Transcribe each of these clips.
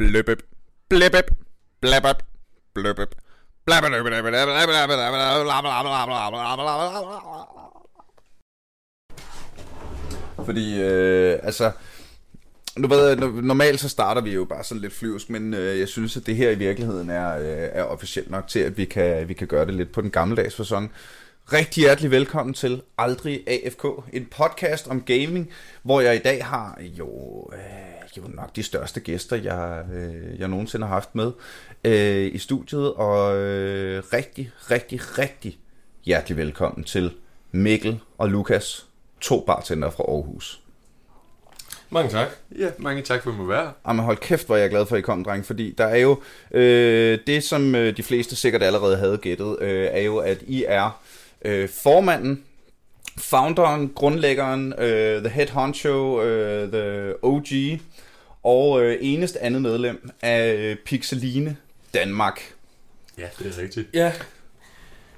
Bløbøb. Bløbøb. Bløbøb. Bløbøb. Fordi, øh, altså, nu ved jeg, normalt så starter vi jo bare sådan lidt flyvsk, men øh, jeg synes, at det her i virkeligheden er, øh, er officielt nok til, at vi kan, vi kan gøre det lidt på den gammeldags fasong. Rigtig hjertelig velkommen til Aldrig AFK, en podcast om gaming, hvor jeg i dag har jo, øh, jo nok de største gæster, jeg, øh, jeg nogensinde har haft med øh, i studiet, og øh, rigtig, rigtig, rigtig hjertelig velkommen til Mikkel og Lukas, to bartender fra Aarhus. Mange tak. Ja, mange tak for at må være. Jamen hold kæft, hvor jeg er glad for, at I kom, dreng, fordi der er jo øh, det, som øh, de fleste sikkert allerede havde gættet, øh, er jo, at I er øh, formanden, founderen, grundlæggeren, øh, the head honcho, øh, the OG, og øh, eneste andet medlem af øh, Pixeline Danmark. Ja, det er rigtigt. Ja,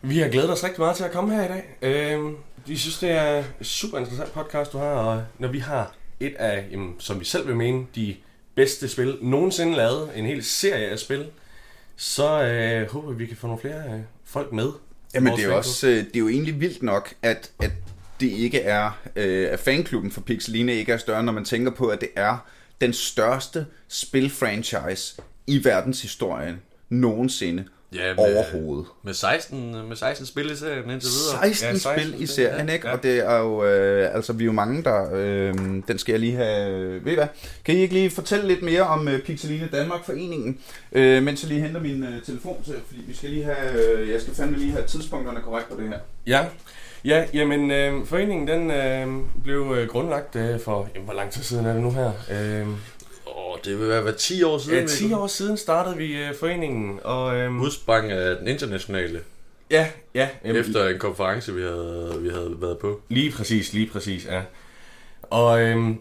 vi har glædet os rigtig meget til at komme her i dag. Øh, vi synes, det er en super interessant podcast, du har, og når vi har et af, jamen, som vi selv vil mene, de bedste spil nogensinde lavet, en hel serie af spil, så øh, håber vi, vi kan få nogle flere øh, folk med. Jamen det er, også, øh, det er jo egentlig vildt nok, at, at det ikke er, øh, at fanklubben for Pixeline ikke er større, når man tænker på, at det er den største spilfranchise i verdenshistorien nogensinde Ja, med, overhovedet. Med 16, med 16 spil i serien indtil videre. 16 Ja, 16 spil i serien, ja. ikke? Ja. Og det er jo, øh, altså vi er jo mange, der, øh, den skal jeg lige have, ved I hvad? Kan I ikke lige fortælle lidt mere om øh, Pixeline Danmark Foreningen, øh, mens jeg lige henter min øh, telefon til, fordi vi skal lige have, øh, jeg skal fandme lige have tidspunkterne korrekt på det her. Ja, ja jamen øh, foreningen den øh, blev øh, grundlagt øh, for, jamen, hvor lang tid siden er det nu her? Øh, Åh, det vil være, være 10 år siden. ja, 10 år siden startede vi øh, foreningen, og øh, Udsprang af den internationale, ja, ja, jamen, efter en konference, vi havde, vi havde været på. Lige præcis, lige præcis, ja. Og øhm,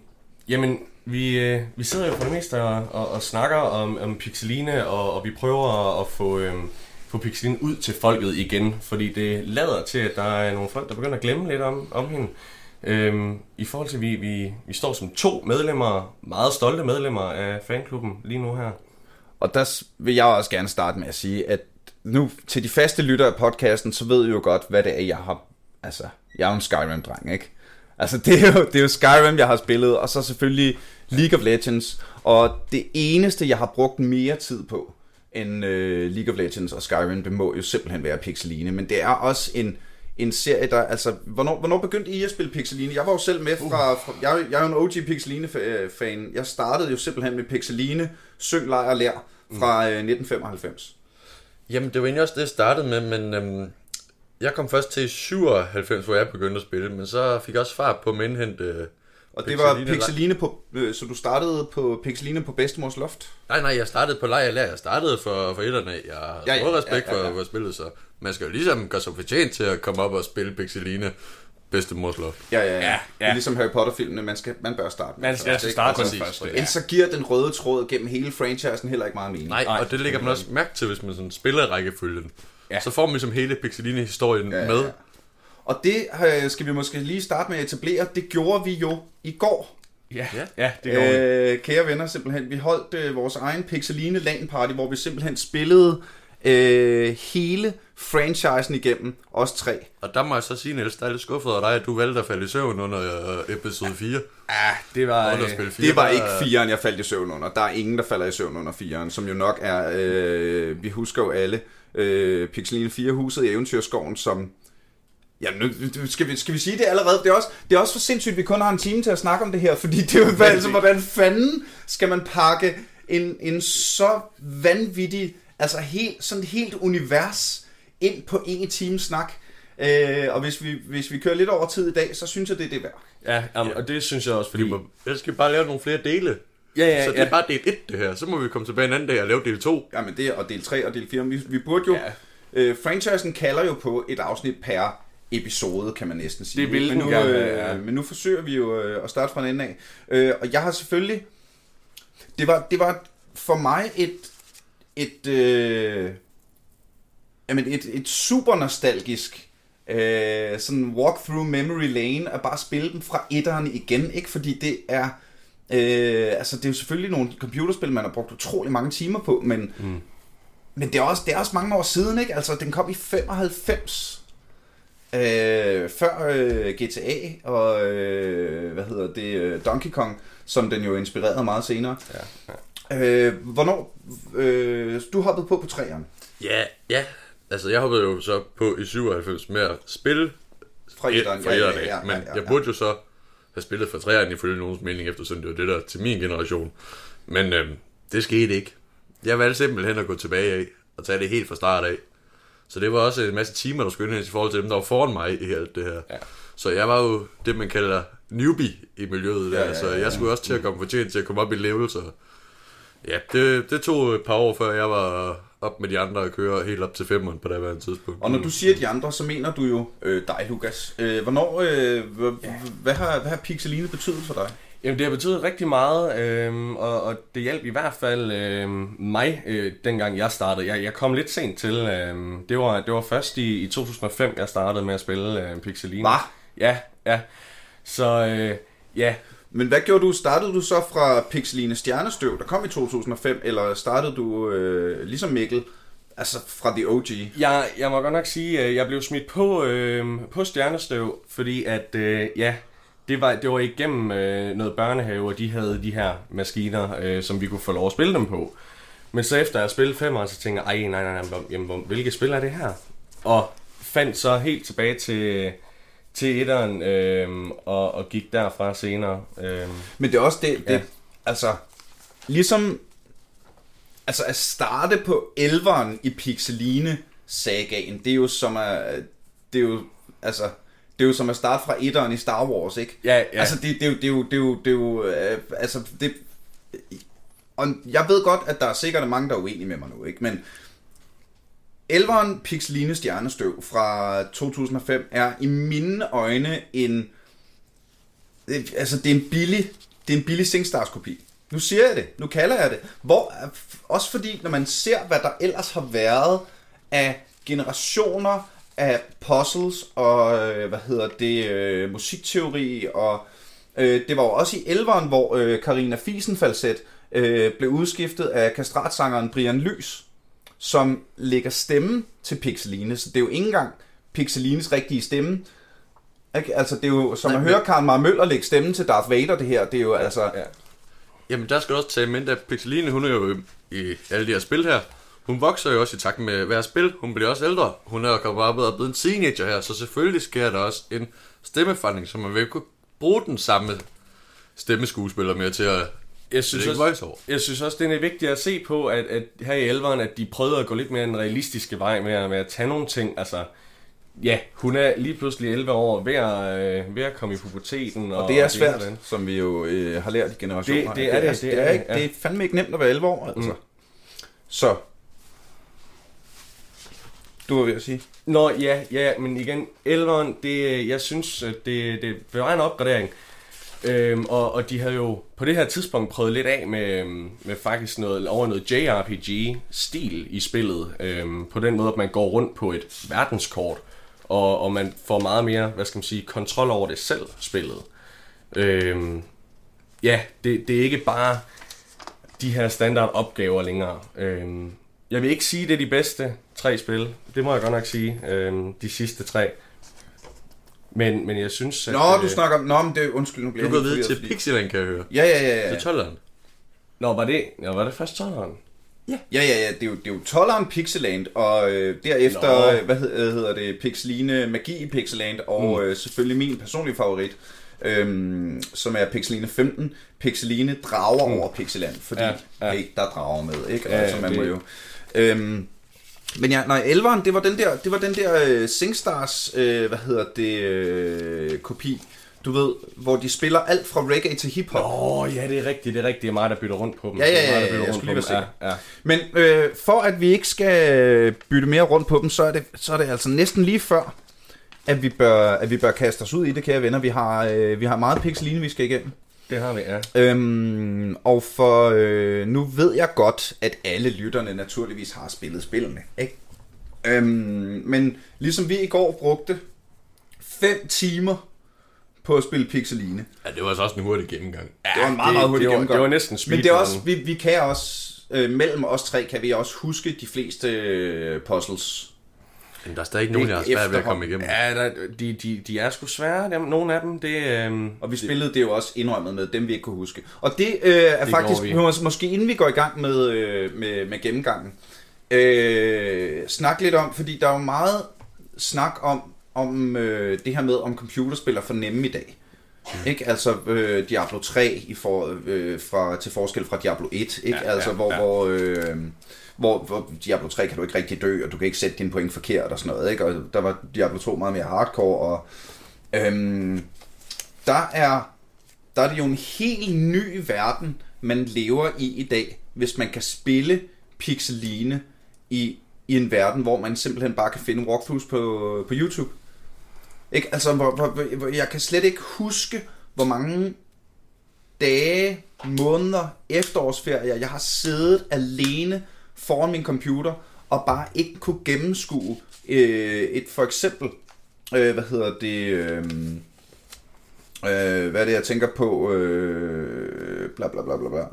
jamen, vi, øh, vi sidder jo for det meste og, og, og snakker om, om Pixeline, og, og vi prøver at, at få, øhm, få Pixeline ud til folket igen, fordi det lader til, at der er nogle folk, der begynder at glemme lidt om, om hende. Øhm, I forhold til, at vi, vi, vi står som to medlemmer, meget stolte medlemmer af fanklubben lige nu her. Og der vil jeg også gerne starte med at sige, at nu til de faste lyttere af podcasten, så ved I jo godt, hvad det er, jeg har... Altså, jeg er jo en Skyrim-dreng, ikke? Altså, det er, jo, det er jo Skyrim, jeg har spillet, og så selvfølgelig League of Legends. Og det eneste, jeg har brugt mere tid på end øh, League of Legends og Skyrim, det må jo simpelthen være Pixeline. Men det er også en, en serie, der... Altså, hvornår, hvornår begyndte I at spille Pixeline? Jeg var jo selv med fra... fra jeg, er jeg er jo en OG Pixeline-fan. Jeg startede jo simpelthen med Pixeline, Syng, Lejr og Lær fra øh, 1995. Jamen, det var egentlig også det, jeg startede med, men øhm, jeg kom først til 97, hvor jeg begyndte at spille, men så fik jeg også fart på at indhente... Øh, Og det var Pixeline på... Øh, så du startede på Pixeline på bedstemors loft? Nej, nej, jeg startede på lær. Jeg startede for, for etterne. Jeg har Ja, ja, respekt ja, ja, ja. For, for spillet, så man skal jo ligesom gøre sig fortjent til at komme op og spille Pixeline bedstemors loft. Ja, ja, ja. Ja, Det er ligesom Harry Potter-filmene, man, skal, man bør starte med. Man skal først, ikke? starte med Altså, ja. Ellers så giver den røde tråd gennem hele franchisen heller ikke meget mening. Nej, Nej, og det lægger man også mærke til, hvis man sådan spiller rækkefølgen. Ja. Så får man ligesom hele Pixeline-historien Ja, ja, ja, med. Og det øh, skal vi måske lige starte med at etablere. Det gjorde vi jo i går. Ja, Ja. det vi. Øh, kære venner, simpelthen. Vi holdt øh, vores egen Pixeline LAN party, hvor vi simpelthen spillede øh, hele franchisen igennem, os tre. Og der må jeg så sige, Niels, der er lidt skuffet af dig, at du valgte at falde i søvn under øh, episode 4. Ja, det var... Under Øh, spil 4. Det var ikke firen, jeg faldt i søvn under. Der er ingen, der falder i søvn under firen, som jo nok er, øh, vi husker jo alle, øh, Pixeline 4 huset i Eventyrskoven, som Ja, nu, nu- skal, vi, skal vi sige det allerede? Det er, også, det er også for sindssygt, at vi kun har en time til at snakke om det her, fordi det er jo altså, hvordan fanden skal man pakke en, en så vanvittig, altså helt, sådan et helt univers ind på en time snak. Øh, og hvis vi, hvis vi kører lidt over tid i dag, så synes jeg, det er det værd. ja, jamen, og det synes jeg også, fordi... Vi må, jeg skal bare lave nogle flere dele. Ja, ja, så det ja. er bare del 1, det her. Så må vi komme tilbage en anden dag og lave del 2. Jamen det er og del 3 og del 4. Vi, vi burde jo... Ja. Øh, franchisen kalder jo på et afsnit per episode, kan man næsten sige. Det vil men nu, gerne øh, ja. Men nu forsøger vi jo øh, at starte fra en ende af. Øh, og jeg har selvfølgelig... Det var, det var for mig et... Et... Øh, jamen et, et super nostalgisk øh, sådan walk through memory lane at bare spille dem fra etteren igen, ikke fordi det er Øh, altså, det er jo selvfølgelig nogle computerspil, man har brugt utrolig mange timer på, men, mm. men det, er også, det er også mange år siden, ikke? Altså, den kom i 95, øh, før øh, GTA og, øh, hvad hedder det, øh, Donkey Kong, som den jo inspirerede meget senere. Ja, ja. Øh, hvornår, øh, du hoppede på på træerne? Ja, ja. Altså, jeg hoppede jo så på i 97 med at spille Fra etteren, fra ja, ja, ja, ja, Men ja, jeg ja. burde jo så have spillet fra træerne ifølge nogens mening, eftersom det var det der til min generation. Men øhm, det skete ikke. Jeg valgte simpelthen at gå tilbage af og tage det helt fra start af. Så det var også en masse timer, der skulle indhentes i forhold til dem, der var foran mig i alt det her. Ja. Så jeg var jo det, man kalder newbie i miljøet der. Ja, ja, Så ja, ja. jeg skulle også til at komme fortjent til at komme op i level. Så ja, det, det tog et par år, før jeg var op med de andre og køre helt op til femmeren på det her tidspunkt. Og når du siger de andre, så mener du jo øh, dig, Lukas. Øh, hvornår, øh, hvad, hvad, har, hvad har Pixeline betydet for dig? Jamen, det har betydet rigtig meget, øhm, og, og det hjalp i hvert fald øhm, mig, øh, dengang jeg startede. Jeg, jeg kom lidt sent til. Øhm, det, var, det var først i, i 2005, jeg startede med at spille øh, Pixeline. Hvad? Ja, ja. Så øh, ja, men hvad gjorde du? Startede du så fra Pixeline Stjernestøv, der kom i 2005, eller startede du øh, ligesom Mikkel, altså fra The OG? Jeg, jeg må godt nok sige, at jeg blev smidt på, øh, på stjernestøv, fordi at, øh, ja, det var, det var igennem øh, noget børnehave, og de havde de her maskiner, øh, som vi kunne få lov at spille dem på. Men så efter jeg spillede fem år, så tænkte jeg, ej, nej, nej, nej, jamen, hvilke spil er det her? Og fandt så helt tilbage til, til etteren, øh, og, og gik derfra senere. Øh, Men det er også det, det Ja. altså, ligesom, altså at starte på elveren i Pixeline sagaen, det er jo som at, det er jo, altså, det er jo som at starte fra etteren i Star Wars, ikke? Ja, ja. Altså, det, det, er jo, det er jo, det er jo, det er jo øh, altså, det, og jeg ved godt, at der er sikkert mange, der er uenige med mig nu, ikke? Men Elveren Pixeline Stjernestøv fra 2005 er i mine øjne en... Altså, det er en billig, det er en billig SingStars kopi. Nu siger jeg det, nu kalder jeg det. Hvor, også fordi, når man ser, hvad der ellers har været af generationer af puzzles og, øh, hvad hedder det, øh, musikteori, og øh, det var jo også i elveren, hvor øh, Karina Fiesenfalset øh, blev udskiftet af kastratsangeren Brian Lys, som lægger stemme til Pixeline, så det er jo ikke engang Pixelines rigtige stemme. Ikke? Altså, det er jo, som Nej, at men- høre Karl Mar Møller lægge stemme til Darth Vader, det her, det er jo altså... ja. Jamen, der skal du også tage med, at Pixeline, hun er jo i alle de her spil her. Hun vokser jo også i takt med hver spil. Hun bliver også ældre. Hun er jo kommet op og blevet en teenager her, så selvfølgelig sker der også en stemmeforandring, så man vil kunne bruge den samme stemmeskuespiller mere til at Jeg synes det er også, jeg synes også, det er vigtigt at se på, at, at her i elveren, at de prøvede at gå lidt mere en realistiske vej med, at- med at tage nogle ting. Altså, ja, hun er lige pludselig 11 år ved at, øh, ved at komme i puberteten. Og det er og svært, og det som vi jo øh, har lært i generationer. Det- det er det, altså, det det, er er, det, ikke, ja. det er fandme ikke nemt at være 11 år, altså. Mm. Så. Du var ved at sige? Nå, ja, ja, men igen, elveren, det, jeg synes, det, det var en opgradering. Øhm, og, og de havde jo på det her tidspunkt prøvet lidt af med, med faktisk noget, over noget JRPG-stil i spillet. Øhm, på den måde, at man går rundt på et verdenskort, og, og man får meget mere, hvad skal man sige, kontrol over det selv, spillet. Øhm, ja, det, det er ikke bare de her standard opgaver længere. Øhm, jeg vil ikke sige, det er de bedste tre spil. Det må jeg godt nok sige. Øhm, de sidste tre. Men, men jeg synes, at... Nå, du øh, snakker om... Nå, men det undskyld, nu bliver Du jeg går videre til fordi- Pixieland, kan jeg høre. Ja, ja, ja, ja. Til 12'eren. Nå, var det, ja, var det først 12'eren? Ja, ja, ja, det er jo, det er jo 12'eren Pixeland, og øh, derefter, Nå. øh, hvad hedder, hedder det, Pixeline Magi i Pixeland, og mm. øh, selvfølgelig min personlige favorit, øhm, som er Pixeline 15, Pixeline drager mm. over Pixeland, fordi Ja, ja, ja. ja. Hey, der er drager med, ikke? Ja, altså, man det- må jo... Øhm, men ja, nej, 11'eren, det var den der, det var den der øh, SingStars, øh, hvad hedder det, øh, kopi, du ved, hvor de spiller alt fra reggae til hiphop. Åh, ja, det er rigtigt, det er rigtigt. Det er mig, der bytter rundt på dem. Ja, ja, ja, ja, bytter jeg skulle lige være. Ja, ja. Men øh, for at vi ikke skal bytte mere rundt på dem, så er det, så er det altså næsten lige før, at vi bør, at vi bør kaste os ud i det, kære venner. Vi har, øh, vi har meget pixeline, vi skal igennem. Det har vi, ja. Øhm, og for øh, nu ved jeg godt, at alle lytterne naturligvis har spillet spillene, ikke? Øhm, men ligesom vi i går brugte 5 timer på at spille Pixeline. Ja, det var altså også en hurtig gennemgang. Det var en meget, meget hurtig det var, gennemgang. det var næsten Men det er også, vi, vi kan også, øh, mellem os tre, kan vi også huske de fleste øh, puzzles. Men der er stadig ikke nogen, jeg har svært ved at komme igennem. Ja, der, de, de, de er sgu svære, dem, nogle af dem. Det, øhm, Og vi spillede det jo også indrømmet med dem, vi ikke kunne huske. Og det øh, er Det faktisk, vi. mås- måske inden vi går i gang med, øh, med, med gennemgangen, øh, snak lidt om, fordi der er jo meget snak om, om øh, det her med, om computerspil er for nemme i dag. Ikke? Altså øh, Diablo 3 i for, øh, fra, til forskel fra Diablo 1, ikke? Ja, altså ja, hvor, ja. hvor, øh, hvor, hvor Diablo 3 kan du ikke rigtig dø, og du kan ikke sætte dine point forkert og sådan noget, ikke? Og der var Diablo 2 meget mere hardcore, og øhm, der er der er det jo en helt ny verden, man lever i i dag, hvis man kan spille pixeline i, i en verden, hvor man simpelthen bare kan finde walkthroughs på, på YouTube. Ikke? Altså, hvor, hvor, hvor, jeg kan slet ikke huske, hvor mange dage, måneder, efterårsferier, jeg har siddet alene foran min computer, og bare ikke kunne gennemskue øh, et for eksempel, øh, hvad hedder det, øh, øh, hvad er det, jeg tænker på, øh, bla bla bla bla bla.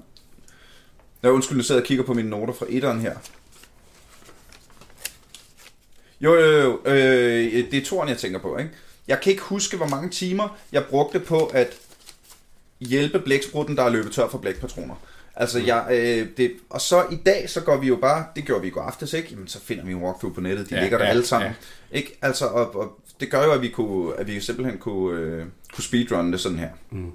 Ja, undskyld, nu sidder jeg og kigger på mine noter fra etteren her. Jo, jo, jo, øh, det er toren, jeg tænker på, ikke? Jeg kan ikke huske, hvor mange timer jeg brugte på at hjælpe blæksprutten, der er løbet tør for blækpatroner. Altså, jeg, øh, det, og så i dag, så går vi jo bare, det gjorde vi i går aftes, ikke? Jamen, så finder vi en walkthrough på nettet, de ja, ligger der ja, alle sammen. ja. Ikke? Altså, og, og det gør jo, at vi, kunne, at vi simpelthen kunne, øh, kunne speedrunne det sådan her. Mm.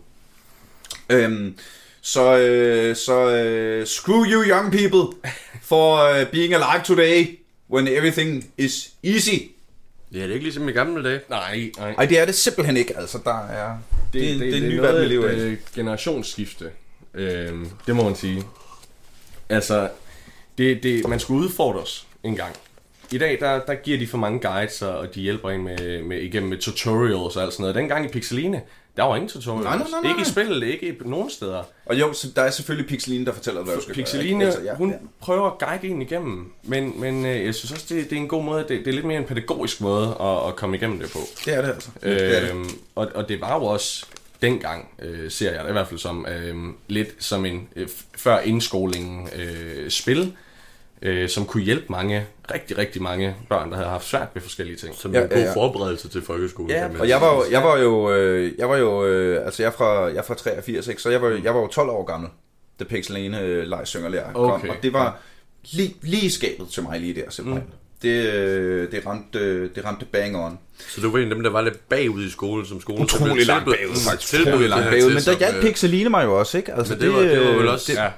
Øhm, så øh, så øh, screw you young people for uh, being alive today when everything is easy. Ja, det er ikke ligesom i gamle dage. nej, nej. Ej, det er det simpelthen ikke, altså. Der er, det, det, det, det er en ny noget verden, vi lever et, i. generationsskifte. Øhm, det må man sige. Altså, det, det, man skulle udfordres en gang. I dag, der, der giver de for mange guides, og de hjælper en med, med, igennem med tutorials og alt sådan noget. Dengang i Pixeline, der var ingen tutorials. Nej, nej, nej, nej. Ikke i spillet, ikke i nogen steder. Og jo, så der er selvfølgelig Pixeline, der fortæller, hvad du skal Pixeline, gøre. Altså, ja, hun ja. prøver at guide en igennem, men, men øh, jeg synes også, det, det er en god måde, det, det er lidt mere en pædagogisk måde at, at komme igennem det på. Det er det altså. Det er det. Og, og det var jo også dengang, øh, ser jeg det i hvert fald som, øh, lidt som en øh, før indskolingen øh, spil, øh, som kunne hjælpe mange, rigtig, rigtig mange børn, der havde haft svært ved forskellige ting. Som ja, en god ja, ja, forberedelse til folkeskolen. Ja, Og jeg var jo, jeg var jo, øh, jeg var jo, øh, altså jeg er fra, jeg er fra 83, ikke? så jeg var, jeg var jo 12 år gammel, da Pixelene øh, leg synger lær kom, Okay. og det var lige, lige skabet til mig lige der simpelthen. Mm. Det, øh, det, ramte, øh, det ramte bang on. Så du var en af dem, der var lidt bagud i skolen, som skolen Utrolig blev langt bagud, faktisk. Utrolig det langt bagud. Men der hjalp øh, Pixeline mig jo også, ikke? Altså, Men det var, det var vel også, Det, Ja.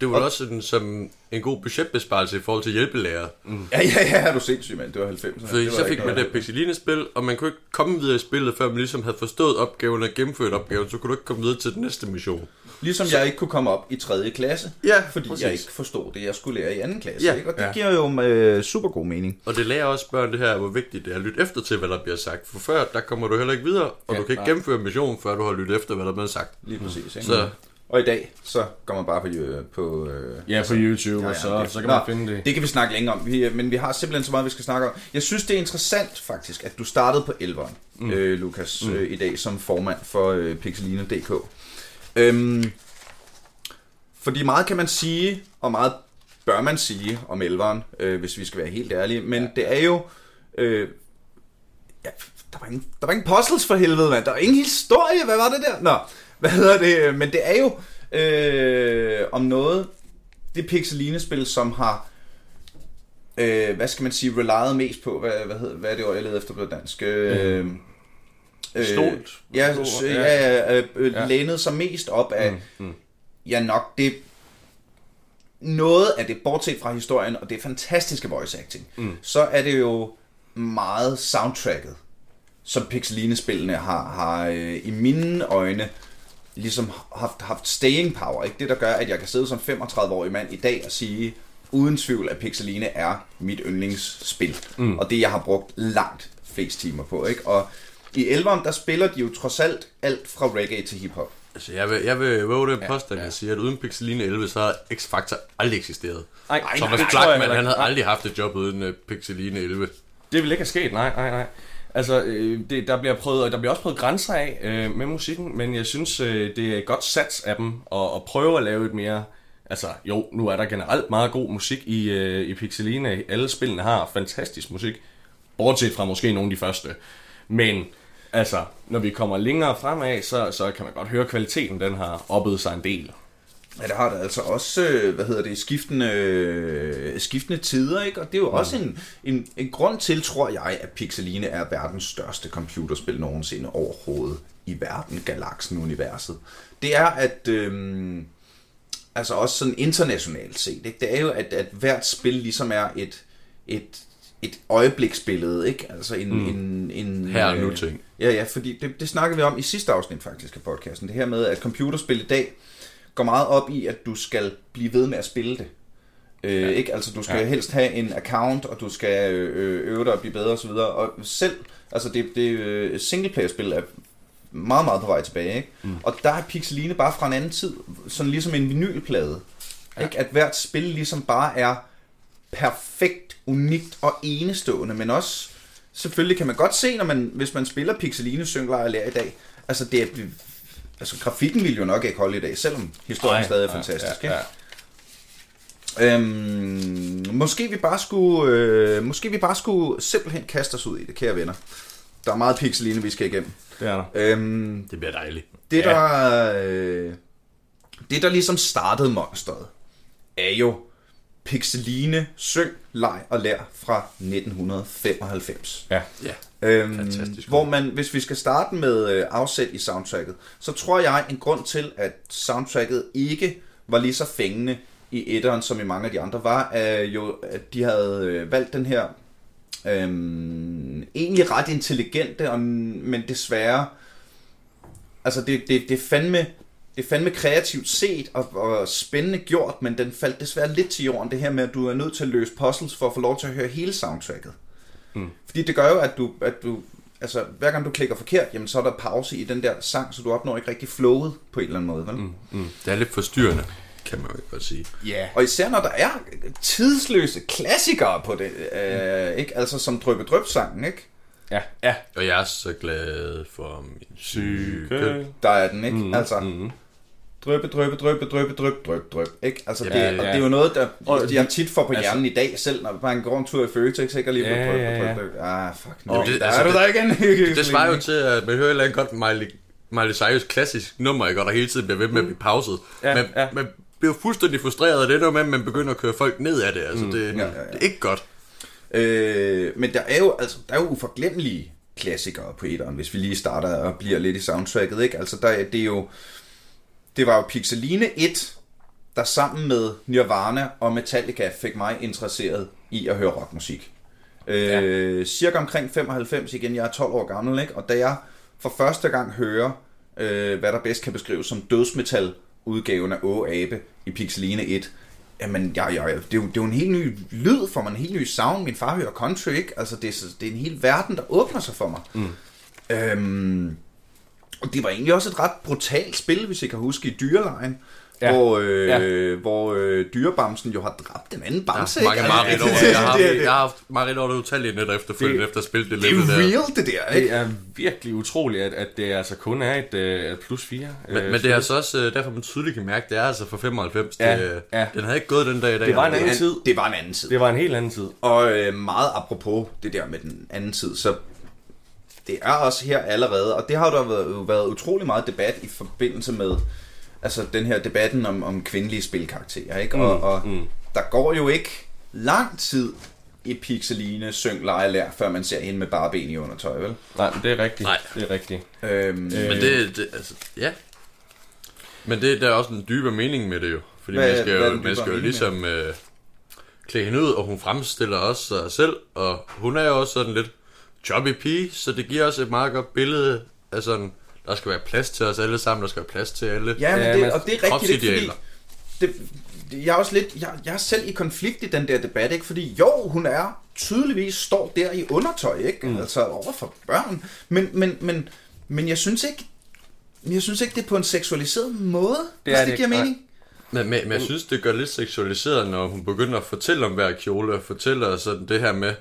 Det var vel også en, som en god budgetbesparelse i forhold til hjælpelærer. Mm. ja, ja, ja, er du sindssyg, mand. Det var 90. Fordi så fik man det Pixeline-spil, og man kunne ikke komme videre i spillet, før man ligesom havde forstået opgaven og gennemført opgaven, så kunne du ikke komme videre til den næste mission. Ligesom jeg ikke kunne komme op i 3. klasse, Ja, fordi præcis. jeg ikke forstod det, jeg skulle lære i 2. klasse. Ja. Ikke? Og det Ja. giver jo øh, super god mening. Og det lærer også børn det her, hvor vigtigt det er at lytte efter til, hvad der bliver sagt. For før, der kommer du heller ikke videre, og Ja, du kan ikke nej. gennemføre missionen, før du har lyttet efter, hvad der bliver sagt. Lige præcis. Ikke? Så- Og i dag, så går man bare på, øh, på øh, Ja, på YouTube, og så, det- så kan Nå, man finde det. Det kan vi snakke længere om, vi, men vi har simpelthen så meget, vi skal snakke om. Jeg synes, det er interessant faktisk, at du startede på 11'eren, mm. øh, Lukas, mm. øh, i dag som formand for øh, Pixeline.dk. Øhm, fordi meget kan man sige, og meget bør man sige om 11'eren, øh, hvis vi skal være helt ærlige, men det er jo... Øh, ja, der, var ingen, der var ingen puzzles for helvede, mand. Der var ingen historie. Hvad var det der? Nå, hvad hedder det? Men det er jo øh, om noget, det Pixeline-spil, som har, øh, hvad skal man sige, relied mest på, hvad, hvad, hedder, hvad er det ord, jeg leder efter på dansk? Øh, øh, Stolt. Ja, ja. ja, øh, øh, Ja. lænet sig mest op af, Mm, mm. ja nok det, noget af det, bortset fra historien, og det er fantastiske voice acting, mm. så er det jo meget soundtracket, som Pixeline-spillene har, har øh, i mine øjne ligesom haft, haft staying power. Ikke? Det, der gør, at jeg kan sidde som 35-årig mand i dag og sige, uden tvivl, at Pixeline er mit yndlingsspil. Mm. Og det, jeg har brugt langt flest timer på. Ikke? Og i 11'eren, der spiller de jo trods alt alt fra reggae til hiphop. Altså, jeg vil, jeg vil våge den påstand, ja, ja. jeg siger, at uden Pixeline 11, så har X-Factor aldrig eksisteret. Ej, Thomas Blackman, han havde aldrig haft et job uden uh, Pixeline 11. Det ville ikke have sket, nej, nej, nej. Altså, øh, det, der bliver prøvet, og der bliver også prøvet grænser af øh, med musikken, men jeg synes, øh, det er et godt sats af dem at, at prøve at lave et mere... Altså, jo, nu er der generelt meget god musik i, øh, i Pixelina. Alle spillene har fantastisk musik, bortset fra måske nogle af de første. Men altså, når vi kommer længere fremad, så, så kan man godt høre, at kvaliteten den har oppet sig en del. Ja, det har det altså også, øh, hvad hedder det, skiftende, øh, skiftende tider, ikke? Og det er jo mm. også en, en, en grund til, tror jeg, at Pixeline er verdens største computerspil nogensinde overhovedet i verden, galaksen, universet. Det er, at... Øh, altså også sådan internationalt set, ikke? det er jo, at, at hvert spil ligesom er et, et, et øjebliksbillede, ikke? Altså en... Mm. en, en Her er nu ting. Ja, ja, fordi det, det snakkede vi om i sidste afsnit faktisk af podcasten. Det her med, at computerspil i dag går meget op i, at du skal blive ved med at spille det. Øh, ja. ikke? Altså, du skal ja. helst have en account, og du skal øh, øve dig og blive bedre osv. Og selv, altså det, det øh, singleplayer-spil er meget, meget på vej tilbage. Ikke? Mm. Og der er Pixeline bare fra en anden tid, sådan ligesom en vinylplade. Ja. Ikke? At hvert spil ligesom bare er perfekt, unikt og enestående, men også, selvfølgelig kan man godt se, når man, hvis man spiller Pixeline Synglejer lærer i dag, altså det er, altså grafikken vil jo nok ikke holde i dag, selvom historien Ej, stadig er fantastisk. Ja, ja. Øhm, måske vi bare skulle, øh, måske vi bare skulle simpelthen kaste os ud i det, kære venner. Der er meget pixeline, vi skal igennem. Det er der. Øhm, Det bliver dejligt. det, der, øh, det, der ligesom startede monsteret, er jo Pixeline, Syng, Leg og Lær fra 1995. Ja. Ja. Øhm, Fantastisk. hvor man, hvis vi skal starte med øh, afsæt i soundtracket, så tror jeg, en grund til, at soundtracket ikke var lige så fængende i etteren, som i mange af de andre, var øh, jo, at de havde øh, valgt den her øhm, egentlig ret intelligente, og, men desværre, altså det, det, det er fandme det er fandme kreativt set og, og spændende gjort, men den faldt desværre lidt til jorden, det her med, at du er nødt til at løse puzzles for at få lov til at høre hele soundtracket. Mm. Fordi det gør jo, at du, at du altså hver gang du klikker forkert, jamen så er der pause i den der sang, så du opnår ikke rigtig flowet på en eller anden måde, vel? Mm. Mm. Det er lidt forstyrrende, kan man jo godt sige. Ja. Og især når der er tidsløse klassikere på det, øh, ikke? Altså som Drøbe Drøb sangen, ikke? Ja. Ja. Og jeg er så glad for min psyke. Der er den, ikke? Mm. Mm. Altså, Mm. Drøbe, drøbe, drøbe, drøbe, drøbe, drøbe, drøbe, ikke? Altså, Ja, det, ja. og det er jo noget, der Og de har tit for på altså- hjernen i dag, selv når man går en tur i Føtex, ikke? Og lige Ja, drøbe, drøbe, drøbe. Ah, fuck. Nu. Jamen, det- altså, er du det- der igen. Det svarer jo til, at man hører et eller andet godt Miley, Miley Cyrus klassisk nummer, ikke? og der hele tiden bliver ved med at blive pauset. Ja, man, ja. man bliver fuldstændig frustreret af det, der med, at man begynder at køre folk ned af det. Altså, det, ja, ja, ja. det er ikke godt. Øh, men der er jo, altså, der er jo uforglemmelige klassikere på etteren, hvis vi lige starter og bliver lidt i soundtracket, ikke? Altså, der, er- det er jo, det var jo Pixeline 1, der sammen med Nirvana og Metallica fik mig interesseret i at høre rockmusik. Øh, ja. Cirka omkring 95 igen, jeg er 12 år gammel, ikke? Og da jeg for første gang hører, øh, hvad der bedst kan beskrives som dødsmetal udgaven af Å Abe i Pixeline 1, Jamen, ja, ja, ja. Det, er jo, det er jo en helt ny lyd for mig, en helt ny sound. Min far hører country, ikke? Altså, det er, det er en hel verden, der åbner sig for mig. Mm. Øhm, og det var egentlig også et ret brutalt spil, hvis I kan huske, i dyrelejen. Ja. Hvor, øh, ja. hvor øh, dyrebamsen jo har dræbt den anden bamse. Ja, mange ikke? mareridt over. det, Jeg har, det, det, jeg har haft mareridt over det utallige net efterfølgende, Det- efter at spille det det er level der. real, det der, ikke? Det er virkelig utroligt, at, at det altså kun er et, øh, et plus 4. Men, men det er altså også øh, derfor, man tydeligt kan mærke, det er altså for 95. Ja, det, ja. Den havde ikke gået den dag i dag. Det var en Det, anden er- tid. det var en anden tid. Det var en helt anden tid. Og øh, meget apropos det der med den anden tid, så det er også her allerede, og det har der været, jo været utrolig meget debat i forbindelse med altså den her debatten om, om kvindelige spilkarakterer, ikke? Mm, og, og mm. der går jo ikke lang tid i Pixeline, syng, lege, lær, før man ser hende med bare ben i undertøj, vel? Nej, men det er rigtigt. Nej. Det er rigtigt. Øhm, Men det, det altså, ja. Men det, der er også en dybere mening med det jo. Fordi Hvad- man skal er jo, man skal jo ligesom øh, klæde hende ud, og hun fremstiller også sig selv, og hun er jo også sådan lidt chubby pige, så det giver også et meget godt billede af sådan, der skal være plads til os alle sammen, der skal være plads til alle. Ja, men det, og det er rigtigt, ikke? Fordi det, jeg er også lidt, jeg, jeg er selv i konflikt i den der debat, ikke? Fordi jo, hun er tydeligvis står der i undertøj, ikke? Mm. Altså over for børn. Men, men, men, men jeg synes ikke, jeg synes ikke, det er på en seksualiseret måde, det hvis er det, det giver. Nej. mening. Men, men, men jeg synes, det gør lidt seksualiseret, når hun begynder at fortælle om hver kjole, og fortæller sådan det her med,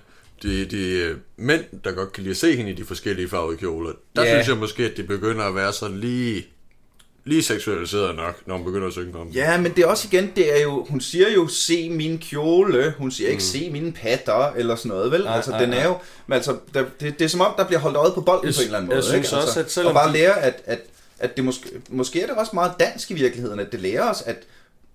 de, de øh, mænd, der godt kan lide at se hende i de forskellige farvede kjoler, der Ja. synes jeg måske, at det begynder at være sådan lige, lige seksualiseret nok, når hun begynder at synge om det. Ja, men det er også igen, det er jo, hun siger jo, se min kjole, hun siger ikke, se mine patter, eller sådan noget, vel? Nej, altså, nej, den er jo, men altså, der, det, det er som om, der bliver holdt øjet på bolden Jeg på en eller anden jeg måde, synes ikke? også, altså, at selvom Og bare lære, at, at, at det måske, måske er det også meget dansk i virkeligheden, at det lærer os, at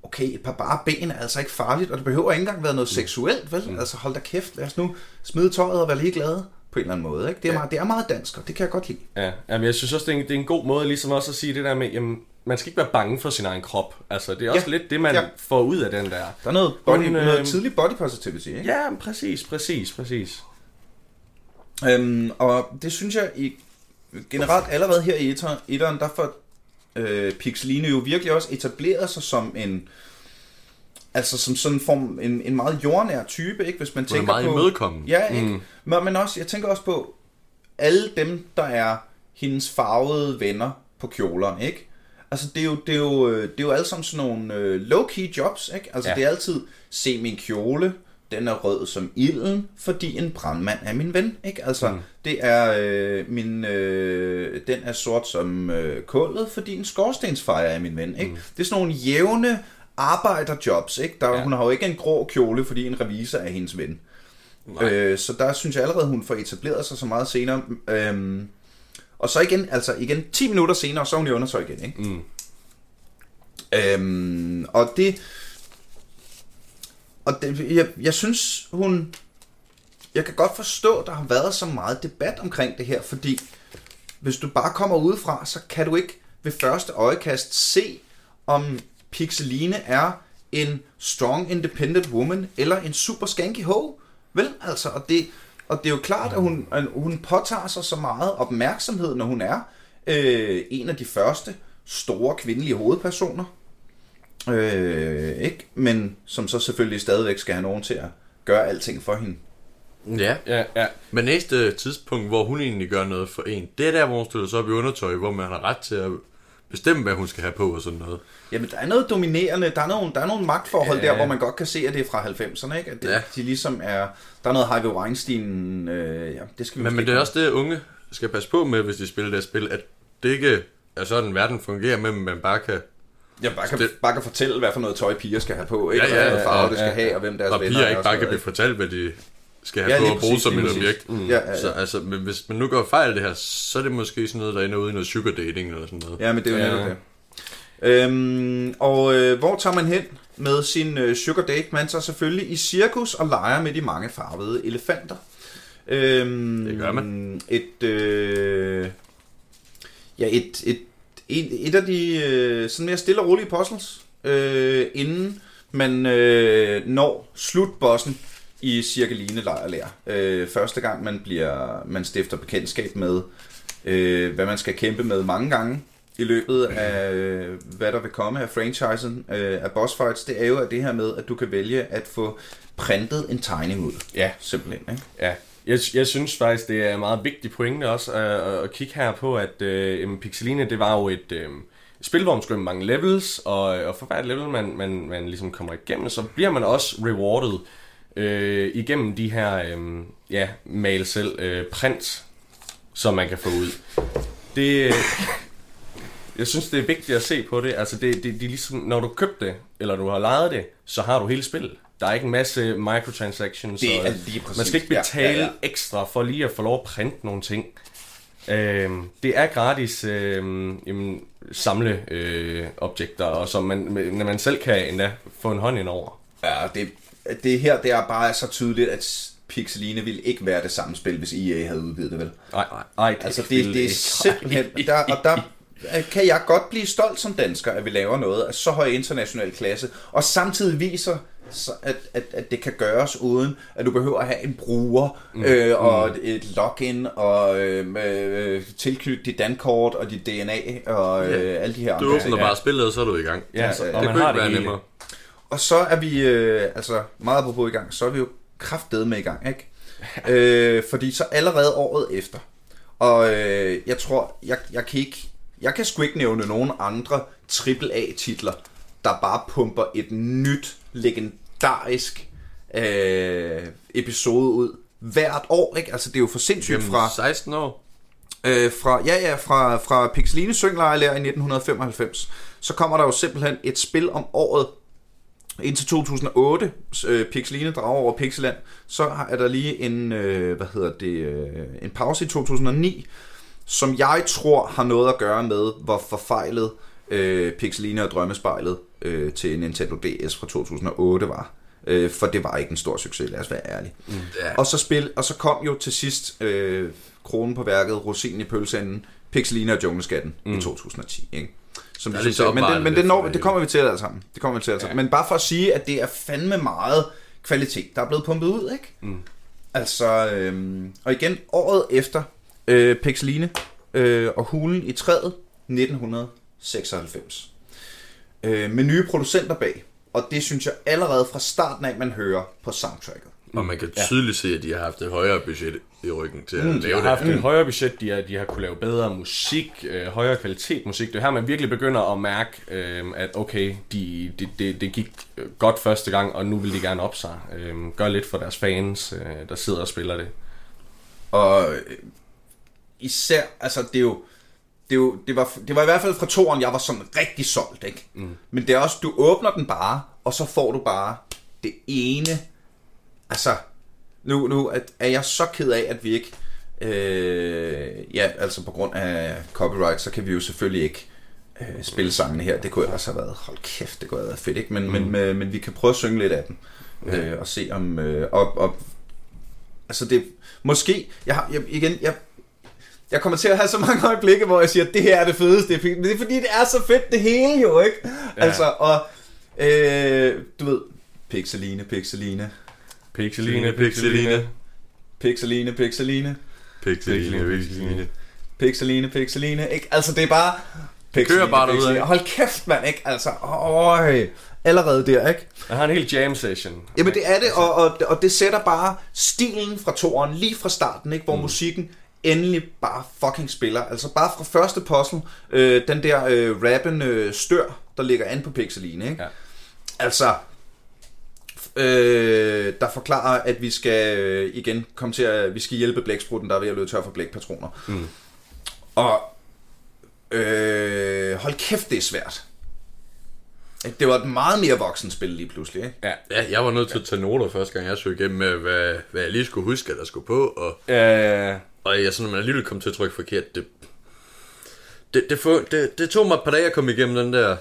okay, et par bare ben er altså ikke farligt, og det behøver ikke engang være noget seksuelt, vel? Mm. Altså, hold da kæft, lad os nu smide tøjet og være ligeglade på en eller anden måde, ikke? Det er, Ja. meget, det er meget dansk, og det kan jeg godt lide. Ja, jamen jeg synes også, det er, en, det er en god måde ligesom også at sige det der med, jamen, man skal ikke være bange for sin egen krop. Altså, det er også Ja. lidt det, man Ja. får ud af den der. Der er noget, body, Hun, noget øh, tidlig body positivity, ikke? Ja, præcis, præcis, præcis. Øhm, og det synes jeg i, generelt allerede her i etter- etteren, der får øh, Pixeline jo virkelig også etableret sig som en altså som sådan en form, en, en meget jordnær type, ikke? Hvis man er tænker meget på... imødekommende. Ja, ikke? Mm. Men, men også, jeg tænker også på alle dem, der er hendes farvede venner på kjolerne, ikke? Altså, det er jo, det er jo, øh, det er jo alle sammen sådan nogle øh, low-key jobs, ikke? Altså, ja. det er altid, se min kjole, den er rød som ilden, fordi en brandmand er min ven, ikke? Altså, mm. det er, øh, min, øh, den er sort som øh, kullet, fordi en skorstensfejer er min ven, ikke? Mm. Det er sådan nogle jævne arbejderjobs, ikke? Der, Ja. Hun har jo ikke en grå kjole, fordi en revisor er hendes ven. Øh, så der synes jeg allerede, hun får etableret sig så meget senere. Øhm, og så igen, altså igen 10 minutter senere, så er hun i undertøj igen, ikke? Mm. Øhm, og det... Og det, jeg, jeg synes, hun... Jeg kan godt forstå, at der har været så meget debat omkring det her, fordi hvis du bare kommer udefra, så kan du ikke ved første øjekast se, om Pixeline er en strong, independent woman, eller en super skanky ho. Vel, altså, og det, og det er jo klart, at hun, at hun påtager sig så meget opmærksomhed, når hun er øh, en af de første store kvindelige hovedpersoner. Øh, ikke? Men som så selvfølgelig stadigvæk skal have nogen til at gøre alting for hende. Ja. Ja, ja. Men næste tidspunkt, hvor hun egentlig gør noget for en, det er der, hvor hun stiller sig op i undertøj, hvor man har ret til at bestemme, hvad hun skal have på og sådan noget. Jamen, der er noget dominerende, der er nogle, der er nogle magtforhold Ja. der, hvor man godt kan se, at det er fra 90'erne, ikke? At det, Ja. de ligesom er, der er noget Harvey Weinstein, øh, ja, det skal vi Men, men det er også det, unge skal passe på med, hvis de spiller det spil, at det ikke er sådan, verden fungerer med, at man bare kan... Jeg bare kan, det- bare kan fortælle, hvad for noget tøj piger skal have på, ikke? Ja, ja, hvad farve ja, det skal ja, have, og hvem deres Og venner piger er ikke og bare sådan kan blive fortalt, hvad de skal have Ja, på og bruge præcis, som et objekt. Mm. Ja, ja, Så ja. altså, men hvis man nu går fejl det her, så er det måske sådan noget, der ender ude i noget sugar dating eller sådan noget. Ja, men det er jo Ja. netop det. Øhm, og øh, hvor tager man hen med sin øh, sugar date? Man tager selvfølgelig i cirkus og leger med de mange farvede elefanter. Øhm, Det gør man. Et, øh, ja, et, et, et, et af de øh, sådan mere stille og rolige puzzles, øh, inden man øh, når slutbossen i Cirkeline Lejrlær. Øh, første gang man bliver man stifter bekendtskab med, øh, hvad man skal kæmpe med mange gange i løbet af, øh, hvad der vil komme af franchisen øh, af boss fights, det er jo at det her med, at du kan vælge at få printet en tegning ud. Ja. Simpelthen, ikke? Ja, jeg, jeg synes faktisk, det er en meget vigtig pointe også at, at kigge her på, at øh, Pixeline, det var jo et øh, spil, hvor man skulle mange levels, og, og for hvert level, man, man, man ligesom kommer igennem, så bliver man også rewarded øh, igennem de her, øh, ja, mal selv øh, print, som man kan få ud. Det, øh, jeg synes, det er vigtigt at se på det. Altså, det, det, det er ligesom, når du købte det, eller du har lejet det, så har du hele spillet. Der er ikke en masse microtransactions. Det er lige præcis. Man skal ikke Ja, betale ja, ja. ekstra for lige at få lov at printe nogle ting. Øhm, det er gratis øhm, jamen, samle øh, objekter, og som man, når man selv kan endda få en hånd ind over. Ja, det, det her det er bare så tydeligt, at Pixeline ville ikke være det samme spil, hvis EA havde udgivet det, vel? Nej, nej, Altså, det, det er ikke. simpelthen... Der, og der kan jeg godt blive stolt som dansker, at vi laver noget af så høj international klasse, og samtidig viser, så at, at, at det kan gøres uden, at du behøver at have en bruger, mm. øh, og et, et login, og øh, øh, tilknytte dit dankort, og dit DNA, og øh, alle de her Du andre ting. åbner bare spillet, og så er du i gang. Ja, Altså, og det man har det være hele. nemmere. Og så er vi, øh, altså meget apropos i gang, så er vi jo kraftedeme med i gang, ikke? øh, fordi så allerede året efter, og øh, jeg tror, jeg, jeg kan ikke, jeg kan sgu ikke nævne nogen andre AAA-titler, der bare pumper et nyt, legendarisk øh, episode ud hvert år, ikke? Altså, det er jo for sindssygt Gennem fra... 16 år. Øh, fra, ja, ja, fra, fra Pixeline Synglejrlær i 1995, så kommer der jo simpelthen et spil om året indtil 2008, øh, Pixeline drager over Pixeland, så er der lige en, øh, hvad hedder det, øh, en pause i 2009, som jeg tror har noget at gøre med, hvor forfejlet øh, Pixeline og Drømmespejlet øh, til Nintendo DS fra 2008 var. Øh, for det var ikke en stor succes, lad os være ærlige. Mm, ja. og, så spil, og så kom jo til sidst øh, kronen på værket, rosinen i pølseenden, Pixeline og Jungleskatten mm. i 2010. Ikke? Som Der er lidt men det, men det, når, det kommer vi til alle sammen. Det kommer vi til alle sammen. Men bare for at sige, at det er fandme meget kvalitet, der er blevet pumpet ud, ikke? Mm. Altså, øhm, og igen, året efter øh, Pixeline øh, og Hulen i træet, 1996. Øh, med nye producenter bag. Og det synes jeg allerede fra starten af, man hører på soundtracket. Og man kan tydeligt se, at de har haft et højere budget i ryggen til at De lave har det. haft et højere budget, de har, de har kunne lave bedre musik, øh, højere kvalitet musik. Det er her, man virkelig begynder at mærke, øh, at okay, de, de, de, det gik øh, godt første gang, og nu vil de gerne op sig. Øh, gør lidt for deres fans, øh, der sidder og spiller det. Og øh, især, altså det er jo, det, jo, det, var, det var i hvert fald fra toren, jeg var sådan rigtig solgt, ikke? Mm. Men det er også, du åbner den bare, og så får du bare det ene, altså, nu, nu er- er jeg så ked af, at vi ikke, øh, ja, altså på grund af copyright, så kan vi jo selvfølgelig ikke øh, spille sangene her. Det kunne ellers have været, hold kæft, det kunne have været fedt, ikke? Men, mm. men, men, men vi kan prøve at synge lidt af dem, øh, og se om, øh, og, og Altså det, måske, jeg har, jeg, igen, jeg, jeg kommer til at have så mange øjeblikke, hvor jeg siger, at det her er det fedeste. Men det er fordi, det er så fedt det hele jo, ikke? Ja. Altså, og, øh, du ved, Pixeline, Pixeline, Pixeline, Pixeline. Pixeline, Pixeline, Pixeline, Pixeline. Pixeline, Pixeline, ikke? Altså, det er bare... Pixeline, kører bare derudad? Hold kæft, mand, ikke? Altså, øj, allerede der, ikke? Jeg har en hel jam session. Jamen det er det, og, og, og det sætter bare stilen fra toren lige fra starten, ikke? hvor mm. musikken endelig bare fucking spiller. Altså bare fra første puzzle, øh, den der øh, rappende øh, stør, der ligger an på Pixeline. Ikke? Ja. Altså, øh, der forklarer, at vi skal øh, igen komme til at, vi skal hjælpe blæksprutten, der er ved at løbe tør for blækpatroner. Mm. Og øh, hold kæft, det er svært. Det var et meget mere voksen spil lige pludselig, ikke? Ja. Ja, jeg var nødt til at tage noter første gang, jeg så igennem med, hvad, hvad jeg lige skulle huske, at der skulle på. Og, Øh, og jeg sådan, når man alligevel kom til at trykke forkert, det, det, det, få, det, det tog mig et par dage at komme igennem den der.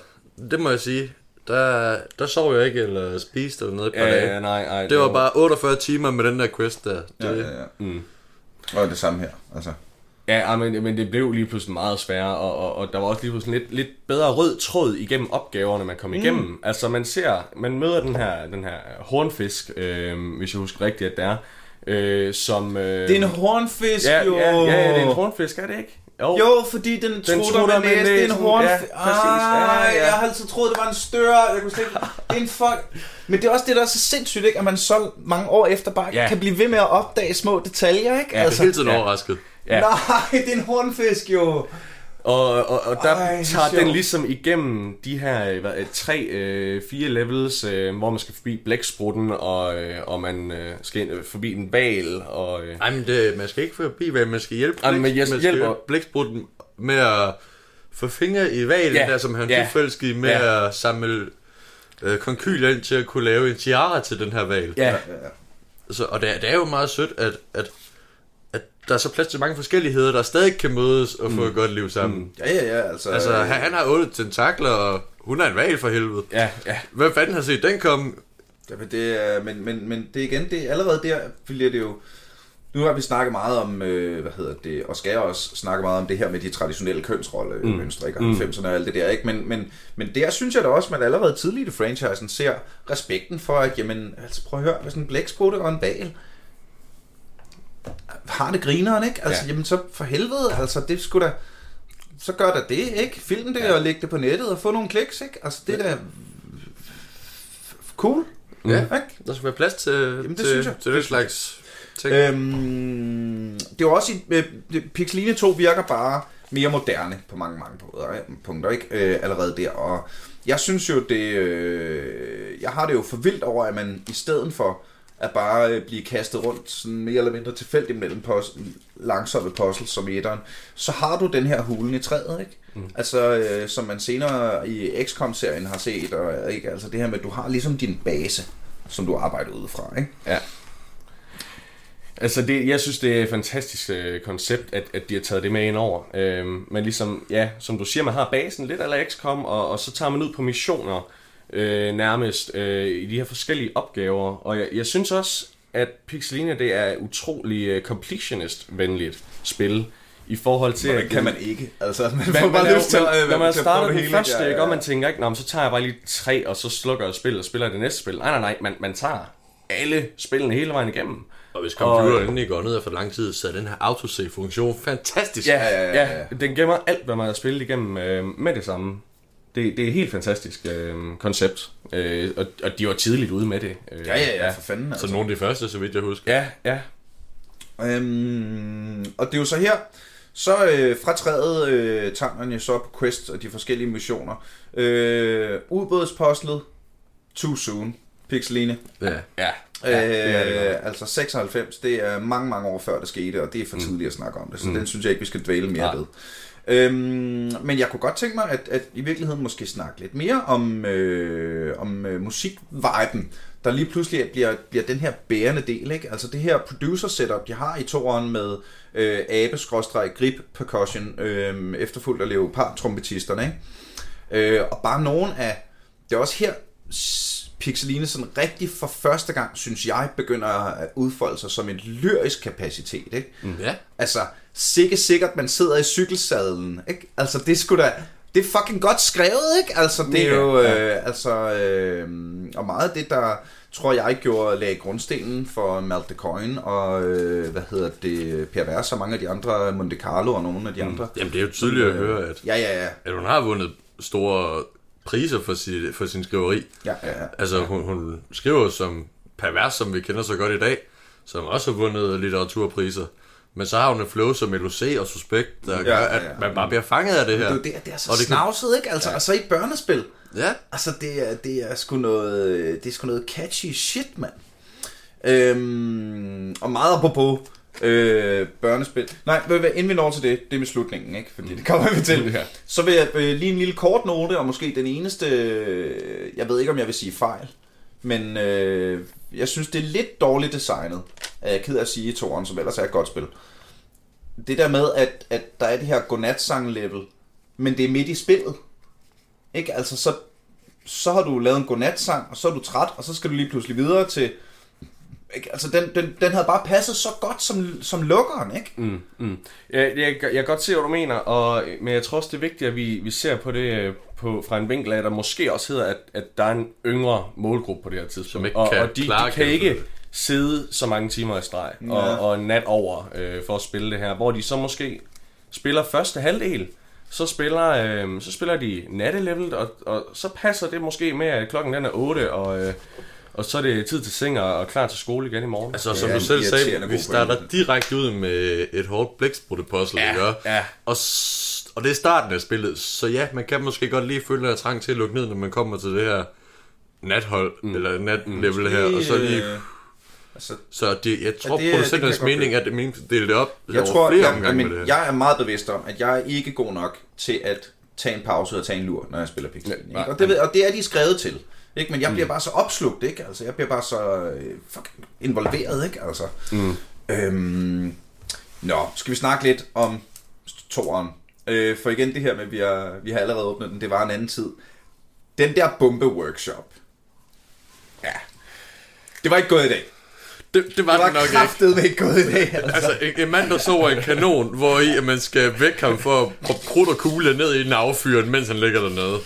Det må jeg sige. Der, der sov jeg ikke, eller spiste eller noget et par ja, dage. ja, nej, nej. Det var bare 48 timer med den der quest der. Det, Ja, ja, ja. Mm. Og det samme her, altså. Ja, ej, men, men det blev lige pludselig meget sværere, og, og, og der var også lige pludselig lidt, lidt bedre rød tråd igennem opgaverne, man kom igennem. Mm. Altså man ser, man møder den her, den her hornfisk, øh, hvis jeg husker rigtigt, at det er, øh, som... Øh, Det er en hornfisk, ja, jo. ja, ja, ja, det er en hornfisk, er det ikke? Jo, fordi den, den trutter trutter med med næsen. Det er en hornfisk. Ja, præcis. Ja, Ah, ja. Jeg har altid troet, det var en stør. Jeg kunne slet. Det er en fuck... Men det er også det, der er så sindssygt, ikke? At man så mange år efter bare Ja. kan blive ved med at opdage små detaljer, ikke? Ja, Jeg er hele tiden Ja. overrasket. Ja. Nej, det er en hornfisk, jo. Og, og, og der Ej, tager den sjovt. ligesom igennem de her øh, hvad, øh, tre, øh, fire levels, øh, hvor man skal forbi blæksprutten, og, øh, og man øh, skal øh, forbi en val, og... Øh, Ej, men det, man skal ikke forbi, hvad man skal hjælpe Ej, men blæk- jeg man skal hjælper- hjælpe blæksprutten med at få fingre i valen, Ja, der som han ja. ja. med Ja. at samle øh, konkyler ind til at kunne lave en tiara til den her val. ja, Så, og det, er- det er jo meget sødt, at, at der er så plads til mange forskelligheder, der stadig kan mødes og få et godt liv sammen. Mm. Ja, ja, ja, altså... Altså, han, han har otte tentakler, og hun er en val for helvede. ja, ja. Hvem fanden har set den komme? Jamen, det er, men, men, men det er igen, det er allerede der, bliver det jo... Nu har vi snakket meget om, øh, hvad hedder det, og skal også snakke meget om det her med de traditionelle kønsrollemønstre, ikke? Og 90'erne og alt det der, ikke? Men, men, men der synes jeg da også, man allerede tidligt i franchisen ser respekten for, at, jamen, altså prøv at høre, hvis en blæksprutte og en val har det grineren, ikke? Altså, Ja. ja. jamen så for helvede, altså det skulle da, så gør der det, ikke? Film det ja. og læg det på nettet og få nogle kliks, ikke? Altså det er da cool, Ja, ikke? der skal være plads til, Jamen, det til, synes jeg. til det slags ting. Øhm, det er også i, øh, Pixeline 2 virker bare mere moderne på mange, mange punkter, ikke? punkter ikke? Øh, allerede der. Og jeg synes jo, det, øh, jeg har det jo for vildt over, at man i stedet for at bare øh, blive kastet rundt sådan mere eller mindre tilfældigt mellem pos- langsomme puzzles som etteren, så har du den her hulen i træet, ikke? Mm. Altså, øh, som man senere i XCOM-serien har set, og, ikke? Altså det her med, at du har ligesom din base, som du arbejder ud fra, ikke? Ja. Altså, det, jeg synes, det er et fantastisk øh, koncept, at, at de har taget det med ind over. Øhm, men ligesom, ja, som du siger, man har basen lidt eller XCOM, og, og så tager man ud på missioner øh, nærmest øh, i de her forskellige opgaver. Og jeg, jeg synes også, at Pixelina, det er utrolig øh, completionist-venligt spil. I forhold til, Hvordan kan man ikke? Altså, man man, får man, bare lyst til at, når man at starter det den hele, første, ja, ikke, ja. og man tænker ikke, Nå, så tager jeg bare lige tre, og så slukker jeg spillet og spiller det næste spil. Nej, nej, nej, man, man tager alle spillene hele vejen igennem. Og hvis computeren endelig går ned efter lang tid, så er den her autosave-funktion fantastisk. Ja, ja, ja, ja, ja. den gemmer alt, hvad man har spillet igennem øh, med det samme. Det, det er et helt fantastisk øh, koncept, øh, og, og de var tidligt ude med det. Øh, Ja, ja, ja, for fanden. Så Altså. nogle af de første, så vidt jeg husker. Ja, ja. Øhm, og det er jo så her, så øh, fra træet øh, tager man jo så på quest og de forskellige missioner. Øh, ubådspostlet, Too Soon, Pixeline. Ja. Ja, Ja, ja det er det øh, altså 96, det er mange, mange år før det skete, og det er for tidligt at snakke om det, så mm. den synes jeg ikke, vi skal dvæle mere Nej. ved. Øhm, men jeg kunne godt tænke mig, at, at i virkeligheden måske snakke lidt mere om, øh, om øh, musikviben, der lige pludselig bliver, bliver den her bærende del. Ikke? Altså det her producer setup, de har i toeren med øh, abe grip percussion, øh, efterfulgt af leopard trompetisterne. Ikke? Øh, og bare nogen af, det er også her, Pixeline sådan rigtig for første gang, synes jeg, begynder at udfolde sig som en lyrisk kapacitet. Ikke? Ja. Altså, sikke sikkert, man sidder i cykelsadlen, ikke? Altså, det skulle da... Det er fucking godt skrevet, ikke? Altså, det er jo... Øh, altså, øh, og meget af det, der tror jeg gjorde lagde grundstenen for Malte the Coin og, øh, hvad hedder det, Per Vers og mange af de andre, Monte Carlo og nogle af de andre. Jamen, det er jo tydeligt at høre, at, Ja, ja, ja. at hun har vundet store priser for, sit, for sin skriveri. Ja, ja, ja. Altså, hun, hun skriver som pervers, som vi kender så godt i dag, som også har vundet litteraturpriser. Men så har hun en flow som LOC og Suspekt, der Ja, gør, ja, at ja. man bare bliver fanget af det her. Det er jo det, det er så Og det kan- snavset, ikke? Altså, ja. og så i et børnespil. Ja, Altså, det er, det er sgu noget, det er sgu noget catchy shit, mand. Øhm, og meget apropos øh, børnespil. Nej, inden vi når til det, det er med slutningen, ikke? Fordi det kommer vi til. Ja. Så vil jeg øh, lige en lille kort note, og måske den eneste, øh, jeg ved ikke, om jeg vil sige fejl, men øh, jeg synes, det er lidt dårligt designet, er jeg ked af at sige i toren, som ellers er et godt spil. Det der med, at, at der er det her godnatsang-level, men det er midt i spillet. Ikke? Altså, så, så har du lavet en godnatsang, og så er du træt, og så skal du lige pludselig videre til... Ikke? Altså, den, den, den havde bare passet så godt som, som lukkeren, ikke? Mm, mm. Jeg, jeg, jeg kan godt se, hvad du mener, og, men jeg tror også, det er vigtigt, at vi, vi ser på det øh, på, fra en vinkel af, der måske også hedder, at, at der er en yngre målgruppe på det her tidspunkt. Som ikke og, kan og de, klare de kan ikke sidde så mange timer i streg Ja. og, og nat over øh, for at spille det her, hvor de så måske spiller første halvdel, så spiller, øh, så spiller de nattelevelet, og, og så passer det måske med, at klokken den er 8, og, øh, og så er det tid til seng og, og klar til skole igen i morgen. altså som Ja, du selv sagde, vi starter direkte ud med et hårdt blæksprutte-puzzle, Ja, ikke? ja. Og, og det er starten af spillet, så ja, man kan måske godt lige føle en trang til at lukke ned, når man kommer til det her nathold, mm. eller natlevel her, og så lige... Øh, altså, Så det, jeg tror, det- det producenternes godt mening er, at det dele det op jeg tror, flere jeg, omgange men med det her. jeg er meget bevidst om, at jeg er ikke god nok til at tage en pause og tage en lur, når jeg spiller Pixel. Ja, Ja, og, det, ved- og det er de skrevet til. Ikke? Men jeg bliver bare så opslugt, ikke? Altså, jeg bliver bare så øh, fucking involveret, ikke? Altså. Mm. Øhm, nå, skal vi snakke lidt om toren? Øh, for igen det her med, at vi har, vi har allerede åbnet den, det var en anden tid. Den der bombe-workshop. Ja. Det var ikke gået i dag. Det, det var Det var det nok ikke. kraftedeme ikke gået i dag. Altså. Altså, en, en mand, der sover i en kanon, hvor i at man skal væk ham for at krudt og kugle ned i den affyret, mens han ligger dernede.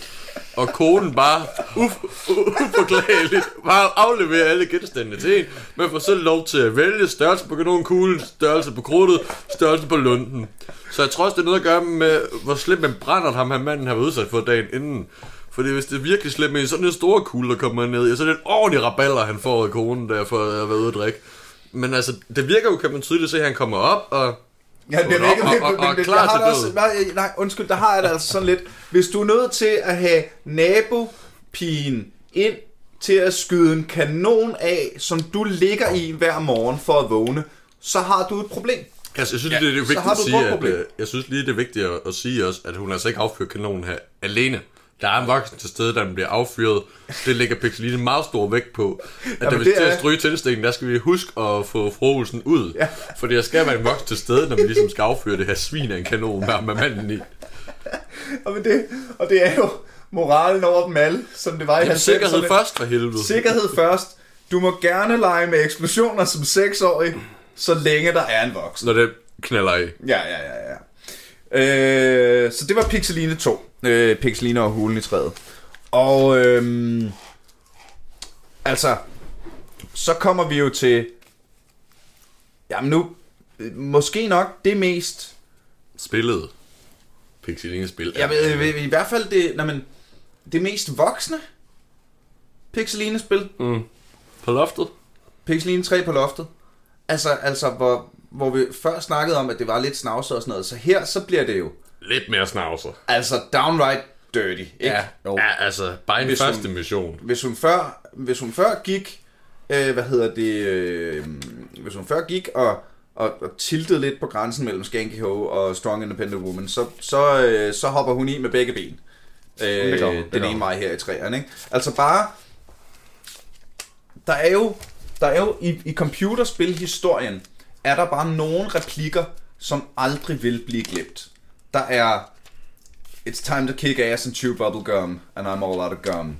Og konen bare uf, uforklageligt bare afleverer alle genstandene til en. Man får selv lov til at vælge størrelse på kanonkuglen, størrelse på krudtet, størrelse på lunden. Så jeg tror også, det er noget at gøre med, hvor slemt man brænder ham han manden har været udsat for dagen inden. Fordi hvis det er virkelig slemt med sådan en stor kugle, der kommer ned, så er det en ordentlig raballer, han får af konen der for at være ude at drikke. Men altså, det virker jo, kan man tydeligt se, at han kommer op, og Ja, det er Og- ikke, og- og- og men klar jeg har til det også, nej, nej, undskyld, der har jeg det altså sådan lidt. Hvis du er nødt til at have nabopigen ind til at skyde en kanon af, som du ligger i hver morgen for at vågne, så har du et problem. Jeg synes, ja, det er så vigtigt har at du et sige, at, problem. øh, jeg synes lige, det er vigtigt at, at sige også, at hun altså ikke affyrer kanonen her alene. Der er en voksen til stede, der bliver affyret. Det lægger Pixeline meget stor vægt på. At Jamen, der det til er- stryge tændstikken, der skal vi huske at få frohelsen ud. Ja. Fordi der skal være en voksen til stede, når vi ligesom skal affyre det her svin af en kanon med, med manden i. Og, men det, og det er jo moralen over dem alle, som det var i Jamen, 90'erne. sikkerhed først for helvede. Sikkerhed først. Du må gerne lege med eksplosioner som seksårig, så længe der er en voksen. Når det knaller i. Ja, ja, ja, ja. Øh, så det var Pixeline 2. Øh, Pixeline og hulen i træet. Og øhm, altså, så kommer vi jo til, jamen nu, øh, måske nok det mest, Spillet. Pixeline spil. jeg ved, i, i hvert fald det, nej, men, det mest voksne Pixeline-spil. På loftet. Pixeline 3 på loftet. Altså, altså hvor, hvor vi før snakkede om, at det var lidt snavset og sådan noget. Så her, så bliver det jo Lidt mere snavser. altså downright dirty. Ikke? Ja, jo. Ja, altså, bare en Hvis første hun- mission. Hvis, hun før, hvis hun før gik, øh, hvad hedder det, øh, hvis hun før gik og, og, og tiltede lidt på grænsen mellem Skanky Ho og Strong Independent Woman, så, så, øh, så hopper hun i med begge ben. Øh, Det hun, det den ene vej her i træerne. Ikke? Altså bare, der er jo, der er jo i, i computerspilhistorien, er der bare nogle replikker, som aldrig vil blive glemt. Der er, It's time to kick ass and chew bubble gum, and I'm all out of gum.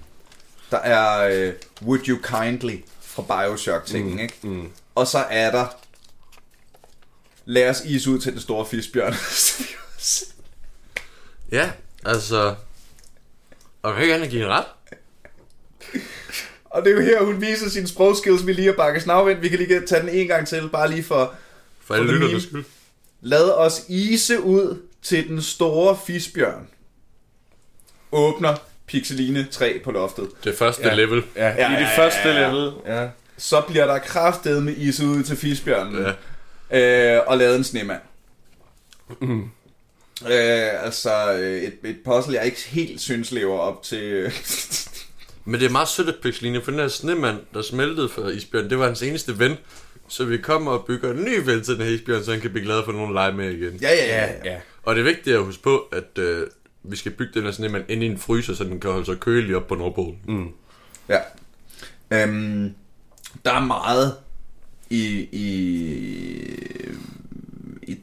Der er uh, Would You Kindly fra Bioshock-tingen, mm, ikke? Mm. Og så er der Lad os is ud til den store fiskbjørn. Ja, altså... Og kan ikke andet give en ret? og det er jo her, hun viser sine sprogskills, vi lige har bakket snavvendt. Vi kan lige tage den en gang til, bare lige for... For alle For the lytternes meme. skyld. Lad os ise ud til den store fiskbjørn. Åbner Pixeline 3 på loftet. Det første Ja. level. Ja, Ja, i ja, det første level. Ja. Så bliver der kraftedet med is ud til fiskbjørnen. Ja. øh, og lavet en snemand. Mm. Øh, altså øh, et, et puzzle, jeg ikke helt synes lever op til... øh, Men det er meget sødt af Pixeline, for den her snemand, der smeltede for isbjørn, det var hans eneste ven. Så vi kommer og bygger en ny ven til den her isbjørn, så han kan blive glad for nogen at lege med igen. ja. Ja, ja. ja. Og det er vigtigt at huske på, at øh, vi skal bygge den her snemand ind i en fryser, så den kan holde sig kølig op på Nordpolen. Mm. ja. Øhm, der er meget i, i, i...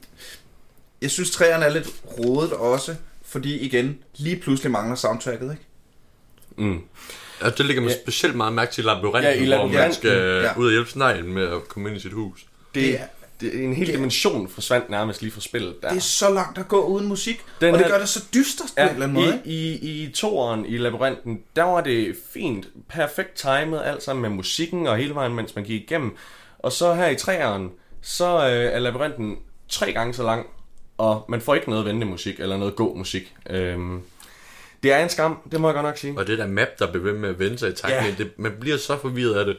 Jeg synes, træerne er lidt rodet også, fordi igen, lige pludselig mangler soundtracket, ikke? Mm. Og det ligger man Ja. specielt meget mærke til i labyrinten, Ja, i hvor man labyrinten, skal ja. ud og hjælpe sneglen med at komme ind i sit hus. Det, det, en hel dimension forsvandt nærmest lige fra spillet der. Det er så langt at gå uden musik, Den og det her- gør det så dystert på en eller anden måde, i, ikke? i, i toeren i labyrinten, der var det fint, perfekt timet, alt sammen med musikken og hele vejen, mens man gik igennem. Og så her i treeren, så øh, er labyrinten tre gange så lang, og man får ikke noget venlig musik, eller noget god musik. Øhm, det er en skam, det må jeg godt nok sige. Og det der map, der bliver ved med at vende sig i takt Ja. det, man bliver så forvirret af det.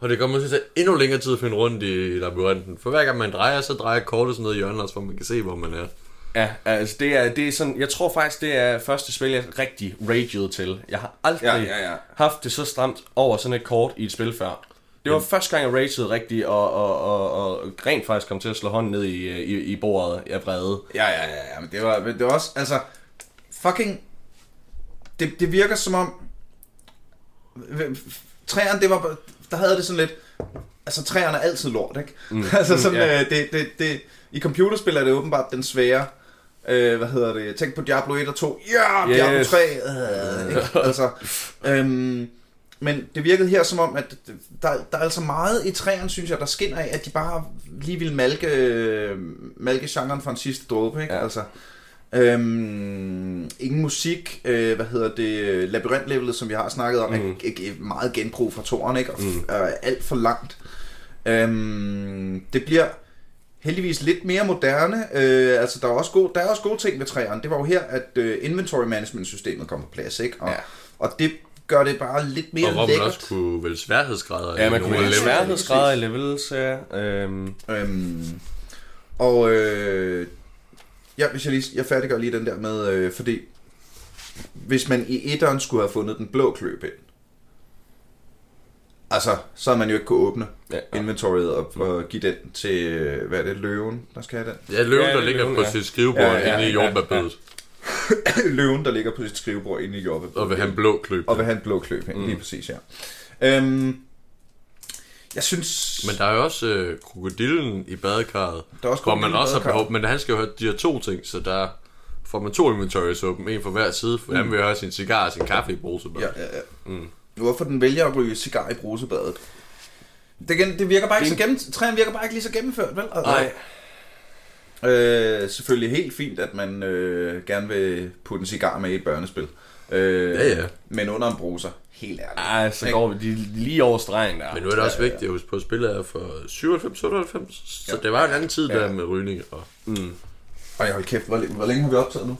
Og det kommer til at tage endnu længere tid at finde rundt i labyrinten. For hver gang man drejer, så drejer kortet sådan noget i hjørnet, også, hvor man kan se, hvor man er. Ja, altså det er, det er sådan, jeg tror faktisk, det er første spil, jeg rigtig ragede til. Jeg har aldrig Ja, ja, ja. haft det så stramt over sådan et kort i et spil før. Det var første gang, jeg ragede rigtigt, og, og, og, og rent faktisk kom til at slå hånden ned i, i, i bordet af vrede. Ja, ja, ja, ja, men det var, det var også, altså, fucking, det, det virker som om, træerne, det var, der havde det sådan lidt, altså træerne er altid lort, ikke? Mm. altså sådan, ja. ja. det, det, det, i computerspil er det åbenbart den svære, øh, hvad hedder det, tænk på Diablo 1 og 2, ja, yeah, Diablo Yes. 3, øh, ikke? altså, øhm, men det virkede her som om, at der, der er altså meget i træerne, synes jeg, der skinner af, at de bare lige ville malke, øh, malke genren for en sidste dråbe, ikke? Ja. Altså, øhm, ingen musik, øh, hvad hedder det, labyrintlevelet, som vi har snakket om, mm. er, er meget genbrug fra toren, ikke? Og mm. er alt for langt. Øhm, det bliver heldigvis lidt mere moderne. Øh, altså, der er, også gode, der er også gode ting ved træerne. Det var jo her, at øh, inventory management systemet kom på plads, ikke? Og, Ja. og det gør det bare lidt mere Og hvor man lækkert. også kunne vælge sværhedsgrader. Ja, i man kunne af vælge sværhedsgrader i levels, ja. Øhm, Øhm, og øh, ja, hvis jeg lige jeg færdiggør lige den der med, øh, fordi hvis man i etteren skulle have fundet den blå kløb ind, Altså, så har man jo ikke kunne åbne Ja. ja. inventoriet og, og give den til, øh, hvad er det, løven, der skal have den? Ja, løven, Ja, der er ligger løven, på ja. sit skrivebord Ja, ja, ja, ja, inde i ja, jordbærbedet. løven, der ligger på sit skrivebord inde i jobbe. Og vil have en blå kløb. og vil have en blå kløb, mm. lige præcis, ja. Øhm, jeg synes... Men der er jo også øh, krokodillen i badekarret. Der er også hvor man også har behov, men han skal jo have de her to ting, så der får man to inventories åben, en for hver side, for mm. han vil have sin cigar og sin kaffe i brusebad. Ja, ja, ja. Mm. Hvorfor den vælger at ryge cigar i brusebadet? Det, det virker bare ikke så gennem, træen virker bare ikke lige så gennemført, vel? Altså, Nej. Øh, selvfølgelig helt fint, at man øh, gerne vil putte en cigar med i et børnespil. Øh, Ja, ja. Men under en bruser, helt ærligt. Ej, så Ikke? går vi lige over stregen der. Men nu er det også vigtigt at huske på, at spillet er for 97-98, så det var en anden tid der med rygning. Og... Ej, hold kæft, hvor, hvor længe har vi optaget nu?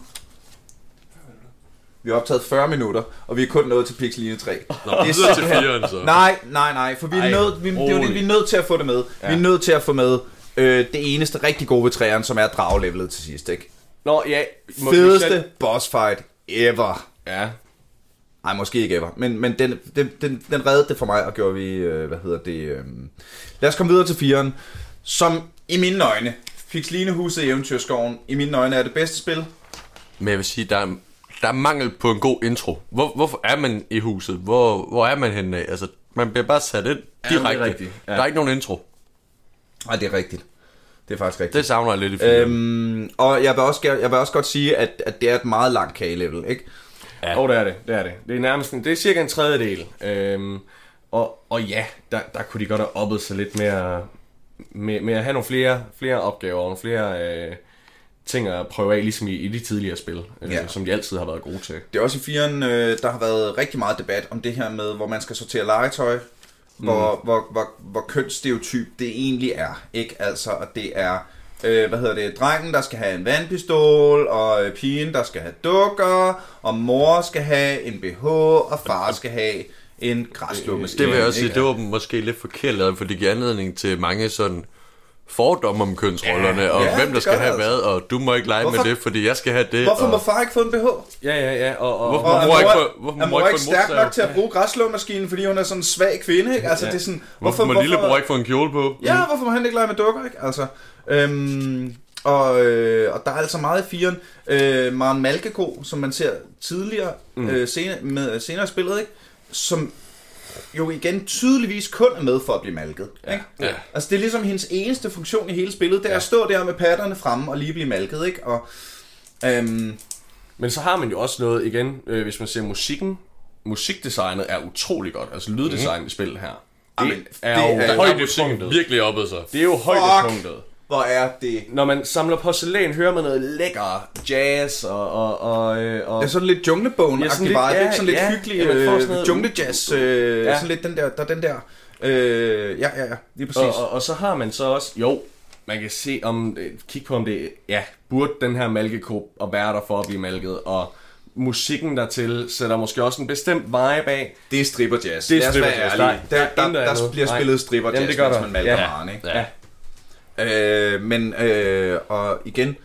Vi har optaget 40 minutter, og vi er kun nået til Pixeline 3. Nå, det er til fireren, så. Nej, nej, nej, for vi er, Ej, nødt, vi, det er jo det, vi er nødt til at få det med. Ja. Vi er nødt til at få med øh, det eneste rigtig gode ved træerne, som er draglevelet til sidst, ikke? Nå, ja. Fedeste selv- boss fight ever. Ja. Nej, måske ikke ever, men, men den, den, den, den reddede det for mig, og gjorde vi, øh, hvad hedder det... Øh... Lad os komme videre til firen, som i mine øjne, Pixelinehuset i Eventyrskoven, i mine øjne er det bedste spil. Men jeg vil sige, der er, der er mangel på en god intro. Hvor, hvorfor er man i huset? Hvor, hvor er man henne af? Altså, man bliver bare sat ind det er direkte. rigtigt, ja. Der er ikke nogen intro. Nej, det er rigtigt. Det er faktisk rigtigt. Det savner jeg lidt i filmen. Øhm, og jeg vil, også, jeg vil også godt sige, at, at det er et meget langt kagelevel, ikke? Ja. Og det er det, det er det. Det er nærmest en, det er cirka en tredjedel. Øhm, og, og ja, der, der kunne de godt have oppet sig lidt mere med, med at have nogle flere, flere opgaver og flere øh, ting at prøve af, ligesom i, i de tidligere spil, øh, Ja. som de altid har været gode til. Det er også i firen, øh, der har været rigtig meget debat om det her med, hvor man skal sortere legetøj, hvor, mm. hvor, hvor, hvor kønsstereotyp det egentlig er, ikke? Altså, at det er, øh, hvad hedder det, drengen, der skal have en vandpistol, og øh, pigen, der skal have dukker, og mor skal have en BH, og far skal have en græsslåmaskine. det vil jeg også sige, det var måske lidt forkert for det giver anledning til mange sådan fordomme om kønsrollerne, ja, og ja, hvem der skal have det hvad, og du må ikke lege Hvorfor- med det, fordi jeg skal have det. Hvorfor og... må far ikke få en BH? Ja, ja, ja. Og, og, Hvorfor- Og er mor ikke få- hvorfor må mor ikke stærk nok til at bruge græsslåmaskinen, fordi hun er sådan en svag kvinde, ikke? Altså, det er sådan... Hvorfor må lillebror ikke få en kjole på? Ja, hvorfor må han ikke lege med dukker, ikke? Altså, øhm, og, øh, og der er altså meget i firen. Øh, Maren Malkeko, som man ser tidligere, mm. øh, senere, med, senere spillet, ikke? Som jo igen tydeligvis kun er med for at blive malket. Ikke? Ja. Altså det er ligesom hendes eneste funktion i hele spillet, det er at stå der med patterne fremme og lige blive malket, ikke? Og, øhm, Men så har man jo også noget, igen, øh, hvis man ser musikken, musikdesignet er utrolig godt. Altså lyddesign mm. i spillet her. Det Jamen, er det jo er- Der er højdepunktet. virkelig oppe sig. Det er jo højdepunktet. Hvor er det... Når man samler porcelæn, hører man noget lækker jazz og... og, og, øh, og Det er sådan lidt junglebogen Ja, ja, sådan lidt- ja, ikke? Sådan lidt ja, hyggelig ja, øh, sådan junglejazz. Øh, Ja. Sådan lidt den der, der er den der... Øh, ja, ja, ja, lige præcis. Og, og, og så har man så også, jo, man kan se om, øh, kig på om det, ja, burde den her malkeko og være der for at blive malket, og musikken dertil sætter måske også en bestemt vibe af. Det er stripper jazz. Det er stripperjazz. Der- Der, der der, er der, bliver spillet stripper Jamen, jazz, det gør mens man malker Ja. varen, ikke? Ja. Øh, men, øh, og igen,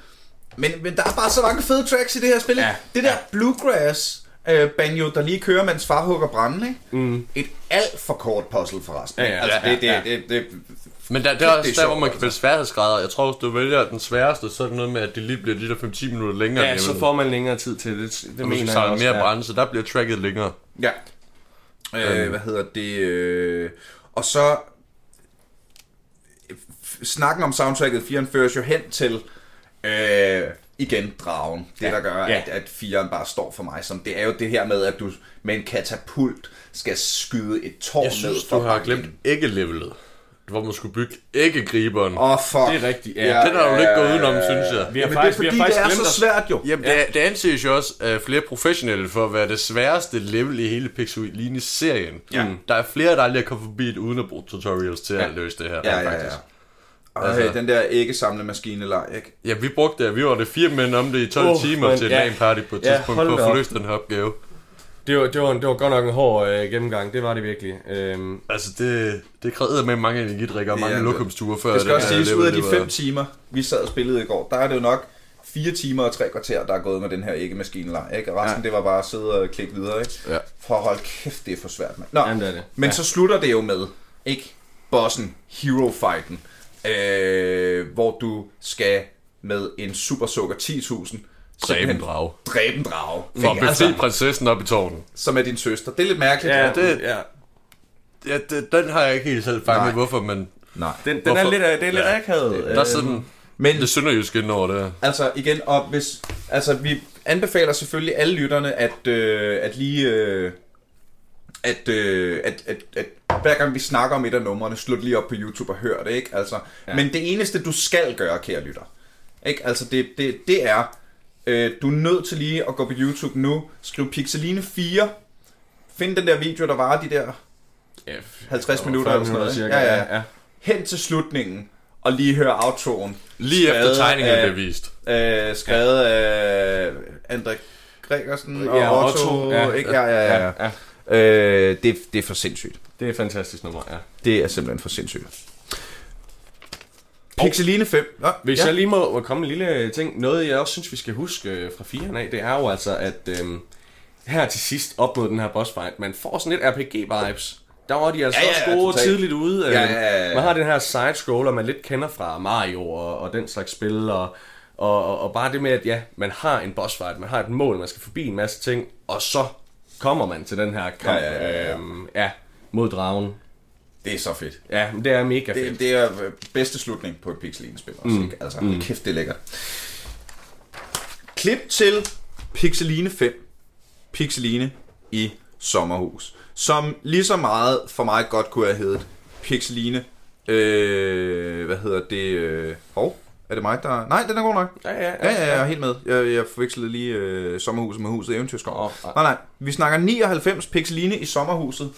men, men der er bare så mange fede tracks i det her spil. Ja. Det der bluegrass øh, banjo, der lige kører, mens far hugger branden, ikke? Mm. Et alt for kort puzzle forresten. Ja, ja. Altså, det, det, Ja, ja. det, det, Men der, der er Det er også der, sjovt, hvor man kan altså. vælge sværhedsgrader. Jeg tror, hvis du vælger den sværeste, så er det noget med, at det lige bliver de der 5-10 minutter længere. Ja, så får man længere tid til det. Det ved. mener Og jeg så er også. mere ja. brænde, så der bliver tracket længere. Ja. Øh, hvad hedder det? Øh, og så... Snakken om soundtracket 4 føres jo hen til... Øh, igen dragen. Det, Ja. der gør, Ja. at, at 4'eren bare står for mig som... Det er jo det her med, at du med en katapult skal skyde et tårn Jeg ned synes, fra du har bakken. glemt æggelevelet. Hvor man skulle bygge æggegriberen. Åh, oh, fuck. Det er rigtigt, ja. Den har du lidt gået udenom, synes jeg. Vi har Men faktisk, det er vi fordi, har faktisk det er glemt så svært jo. Jamen, det, det anses jo også af flere professionelle for at være det sværeste level i hele Pixeline-serien. Ja. Mm. Der er flere, der aldrig er kommet forbi det, uden at bruge tutorials til at løse det her. Ja, ja, ja. faktisk. Og Altså- den der æggesamlemaskine leg, ikke? Ja, vi brugte det. Vi var det fire mænd om det i 12 Åh, oh, timer men- til et ja. LAN-party på et Ja, tidspunkt for at få løst den her opgave. Det var, det, var, det var godt nok en hård øh, gennemgang, det var det virkelig. Øhm, Altså, det, det krævede med mange energidrikker og mange Ja, lokumsture før. Det skal også siges, ud af de det var- fem timer, vi sad og spillede i går, der er det jo nok fire timer og tre kvarter, der er gået med den her ikke-maskinelej, ikke? Og resten, Ja. det var bare at sidde og klikke videre, ikke? Ja. For hold kæft, det er for svært, mand. Nå, Jamen, det er det. men Ja. så slutter det jo med, ikke? Bossen, hero-fighten, øh, hvor du skal med en super sukker 10.000 Dræbe en drage. dræbe en drage. For at befri prinsessen op i tårnet. som er din søster. Det er lidt mærkeligt. Ja, det, ja. Ja, det, den har jeg ikke helt selv fanget, hvorfor, men Nej. Den, den er lidt, det er lidt Ja. akavet. der er sådan Men det sønderjyske ind over det altså igen, og hvis, altså vi anbefaler selvfølgelig alle lytterne at, øh, at lige, øh, at, øh, at, at, at, hver gang vi snakker om et af numrene, slå det lige op på YouTube og hør det, ikke? Altså, ja. Men det eneste, du skal gøre, kære lytter, ikke? Altså, det, det, det er, øh, du er nødt til lige at gå på YouTube nu, skriv Pixeline 4, find den der video, der var de der Ja, 50 minutter eller sådan noget, cirka. Ja, Ja, ja. ja. hen til slutningen, og lige høre outroen. Lige efter tegningen af- blev vist. Øh, skrevet af André Gregersen og Ja, Otto. Otto, ja. ikke? Ja, ja, ja. ja. ja. Øh, det, det er for sindssygt. Det er et fantastisk nummer, ja. Det er simpelthen for sindssygt. Pixeline 5. Nå, Hvis ja. jeg lige må, komme en lille ting, noget jeg også synes, vi skal huske øh, fra 4'eren af, det er jo altså, at øhm, her til sidst op mod den her boss fight, man får sådan lidt RPG-vibes. Der var de altså Ja, ja, ja, også gode totalt. tidligt ude. Ja, Øhm, ja, ja, ja. Man har den her side-scroller, man lidt kender fra Mario og, og den slags spil, og, og, og, og bare det med, at ja, man har en boss fight, man har et mål, man skal forbi en masse ting, og så kommer man til den her kamp Ja, ja, ja, ja. Øhm, ja mod dragen. Det er så fedt. Ja, det er mega fedt. Det, det er øh, bedste slutning på et Pixeline-spil også, ikke? Altså, mm. kæft, det er lækkert. Klip til Pixeline 5. Pixeline i sommerhus. Som lige så meget for mig godt kunne have heddet Pixeline. Øh, hvad hedder det? Øh, hov, er det mig, der... Nej, den er god nok. Ja, ja, Ja, ja, jeg er helt med. Jeg, jeg forvekslede lige øh, sommerhuset med huset i Eventyrskov. Åh, nej. nej, nej. Vi snakker 99 pixeline i sommerhuset.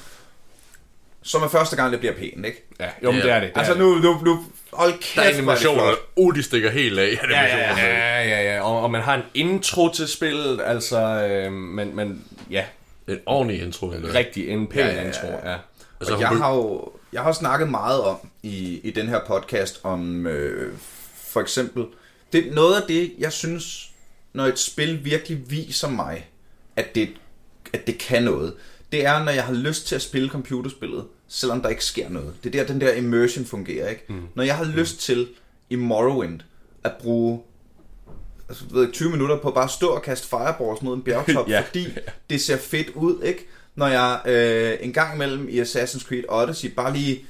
Som er første gang, det bliver pænt, ikke? Ja, jo, men Ja. det er det. det Altså er nu, nu, nu hold kæft, Der er animationer. Uh, de stikker helt af. Ja, ja, ja, ja, ja. Og, og man har en intro til spillet, altså, øh, men, men ja, En ordentlig intro. endda. rigtig en pæn Ja, ja, ja, ja, intro, ja. ja. Altså, Og jeg har jo jeg har snakket meget om i, i den her podcast om øh, for eksempel det noget af det jeg synes når et spil virkelig viser mig at det at det kan noget det er når jeg har lyst til at spille computerspillet selvom der ikke sker noget det er der den der immersion fungerer ikke mm. når jeg har lyst til i Morrowind at bruge altså, ved jeg, 20 minutter på bare at stå og kaste fireballs mod en bjergtop, Ja. fordi det ser fedt ud, ikke? Når jeg øh, en gang imellem i Assassin's Creed Odyssey bare lige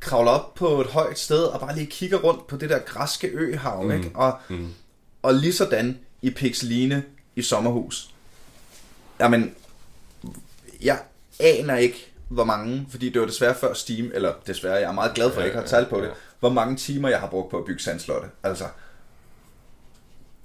kravler op på et højt sted og bare lige kigger rundt på det der græske øhav, mm. ikke? Og, mm. og lige sådan i Pixeline i sommerhus. Jamen, jeg aner ikke, hvor mange, fordi det var desværre før Steam, eller desværre, jeg er meget glad for, at jeg ikke har talt på det, hvor mange timer jeg har brugt på at bygge sandslotte. Altså,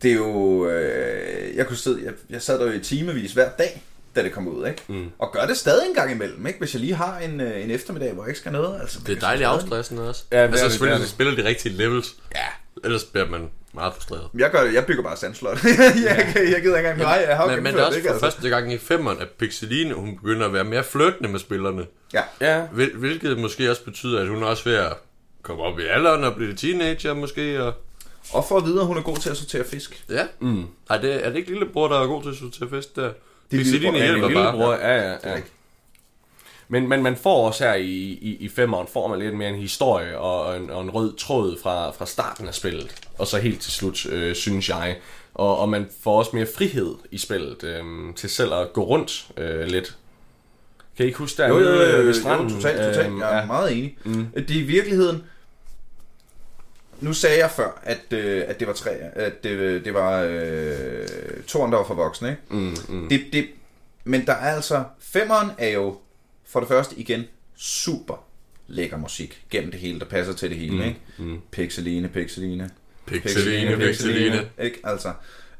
det er jo... Øh, jeg kunne sidde... Jeg, jeg sad der jo i timevis hver dag, da det kom ud, ikke? Mm. Og gør det stadig en gang imellem, ikke? Hvis jeg lige har en, øh, en eftermiddag, hvor jeg ikke skal noget. Altså, Det er dejligt afstressende også. Ja, det er altså det, selvfølgelig, det er du spiller de rigtige levels. Ja. Ellers bliver man meget frustreret. Jeg, gør det, jeg bygger bare sandslot. jeg, jeg, jeg gider ikke engang... Nej, jeg har Men, men det er også ikke, for altså. første gang i femmeren, at Pixeline, hun begynder at være mere flirtende med spillerne. Ja. Ja, Hvil, hvilket måske også betyder, at hun er også ved at komme op i alderen og blive teenager måske. Og... Og for at vide, at hun er god til at sortere fisk. Ja. Mm. Ej, det, er det ikke lillebror, der er god til at sortere fisk der? Det er lillebror. Ja, hjælper min bare. lillebror, ja, ja, ja. Men, men man får også her i, i, i femmeren, får man lidt mere en historie og, en, og en rød tråd fra, fra starten af spillet, og så helt til slut, øh, synes jeg. Og, og man får også mere frihed i spillet øh, til selv at gå rundt øh, lidt. Kan I ikke huske der Jo, jo, jo, jo, ved jo, stranden? totalt, totalt. Øhm, Jeg er ja. meget enig. Mm. Det er i virkeligheden... Nu sagde jeg før, at, øh, at det var tre, at det, det var øh, toren, der var for voksne, ikke? Mm, mm. Det, det, men der er altså... Femmeren er jo for det første igen super lækker musik gennem det hele, der passer til det hele, mm, ikke? Mm. Pixeline, pixeline. Pixeline, Pixeline. Ikke? Altså.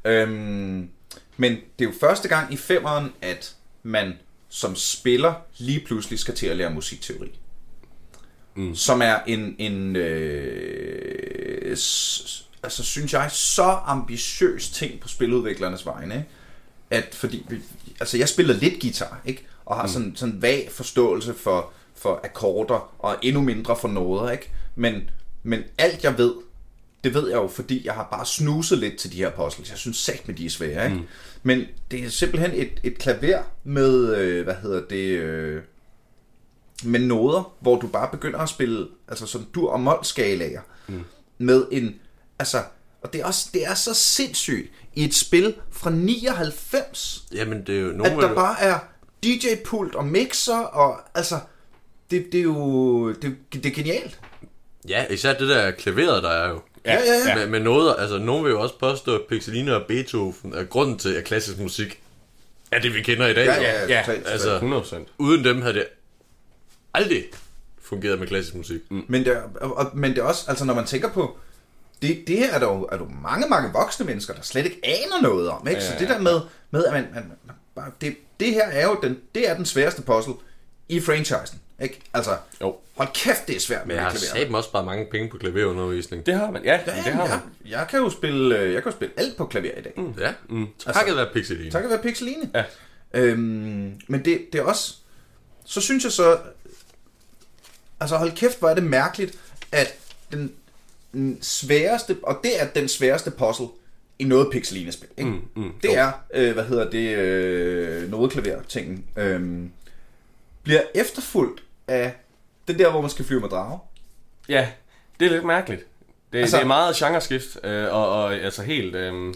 Øhm, men det er jo første gang i femmeren, at man som spiller lige pludselig skal til at lære musikteori. Mm. Som er en, en øh, s- altså synes jeg, så ambitiøs ting på spiludviklernes vegne. Ikke? At fordi, altså jeg spiller lidt guitar, ikke? Og har sådan, sådan vag forståelse for, for akkorder, og endnu mindre for noder, ikke? Men, men alt jeg ved, det ved jeg jo, fordi jeg har bare snuset lidt til de her puzzles. Jeg synes sagt med de er svære, ikke? Mm. Men det er simpelthen et, et klaver med, øh, hvad hedder det, øh, med noder, hvor du bare begynder at spille, altså sådan dur- og mål-skalaer, mm. med en, altså, og det er, også, det er så sindssygt i et spil fra 99, Jamen, det er jo at nogen, der bare er DJ-pult og mixer, og altså, det, det er jo, det, det er genialt. Ja, især det der klaveret, der er jo. Ja, ja, ja. Med, med noget, altså nogen vil jo også påstå, at Pixeline og Beethoven er grunden til, at klassisk musik er det, vi kender i dag. Ja, ja, ja, Ja, altså- totalt. 100%. Uden dem havde det aldrig fungeret med klassisk musik. Mm. Men det, er, og, og- men det er også, altså når man tænker på, det, det her er der jo er der mange, mange voksne mennesker, der slet ikke aner noget om. Ikke? Så det der med, med at man, man, man bare, det, det her er jo den, det er den sværeste puzzle i franchisen. Ikke? Altså, Jo. hold kæft, det er svært Men med jeg har sat mig også bare mange penge på klaverundervisning. Det har man, ja, Ja, det har jeg, man. jeg, kan jo spille, øh, jeg kan jo spille alt på klaver i dag. Mm. Ja, mm. takket være Pixeline. Tak at være Pixeline. Ja. Øhm, men det, det er også... Så synes jeg så... Altså hold kæft, hvor er det mærkeligt, at den, den sværeste... Og det er den sværeste puzzle i noget Pixeline-spil. Ikke? Mm, mm, det er, øh, hvad hedder det, øh, nodeklaver-tingen. Øhm, bliver efterfulgt af den der, hvor man skal flyve med drager. Ja, det er lidt mærkeligt. Det, altså, det er meget genreskift, øh, og, og altså helt... Øh,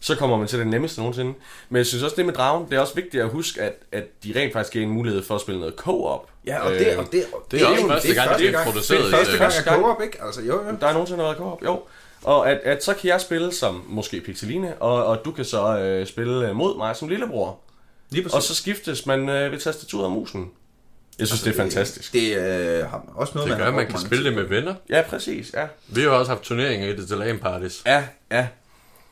så kommer man til det nemmeste nogensinde. Men jeg synes også, det med dragen, det er også vigtigt at huske, at, at de rent faktisk giver en mulighed for at spille noget co-op. Ja, og det, og det, det er også jo- første gang, det er introduceret Det er første gang, jeg gang. co-op, ikke? Altså, jo, jo. Der er nogensinde været co-op, jo. Og at, at så kan jeg spille som måske Pixeline, og, og du kan så øh, spille øh, mod mig som lillebror. Lige præcis. Og så skiftes man øh, ved tastaturet og musen. Jeg synes, det er fantastisk. Det øh, har også noget, Det gør, har at man kan spille det med venner. Ja, præcis, ja. Vi har også haft turneringer i det til LAN parties. Ja, ja.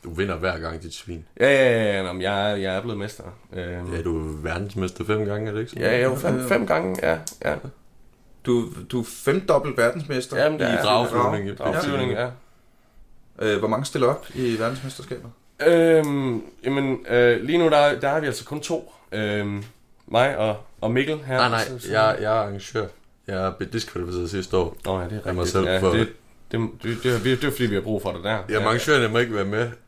Du vinder hver gang, dit svin. Ja, ja, ja, ja. Nå, men jeg, er- jeg er blevet mester. Øh, Ja, du er verdensmester fem gange, er det ikke sådan? ja, jeg er jo fem, fem gange, ja. ja. Du, du er femdobbelt verdensmester Jamen, det i er- dragflyvning. i Dragflyvning, ja. Øh, hvor mange stiller op i verdensmesterskabet? Øhm, jamen, øh, lige nu der, der er vi altså kun to. Øhm, mig og, og Mikkel her. Nej, nej, Så- jeg, jeg er arrangør. Jeg blev diskvalificeret sidste år. Nå ja, det er rigtigt. selv ja, for- det, det, det, det, det, det er fordi, vi har brug for det der. Ja, arrangørerne må ikke være med. Og jeg Ej, det kan kan de selv heller være ikke. med. Jamen,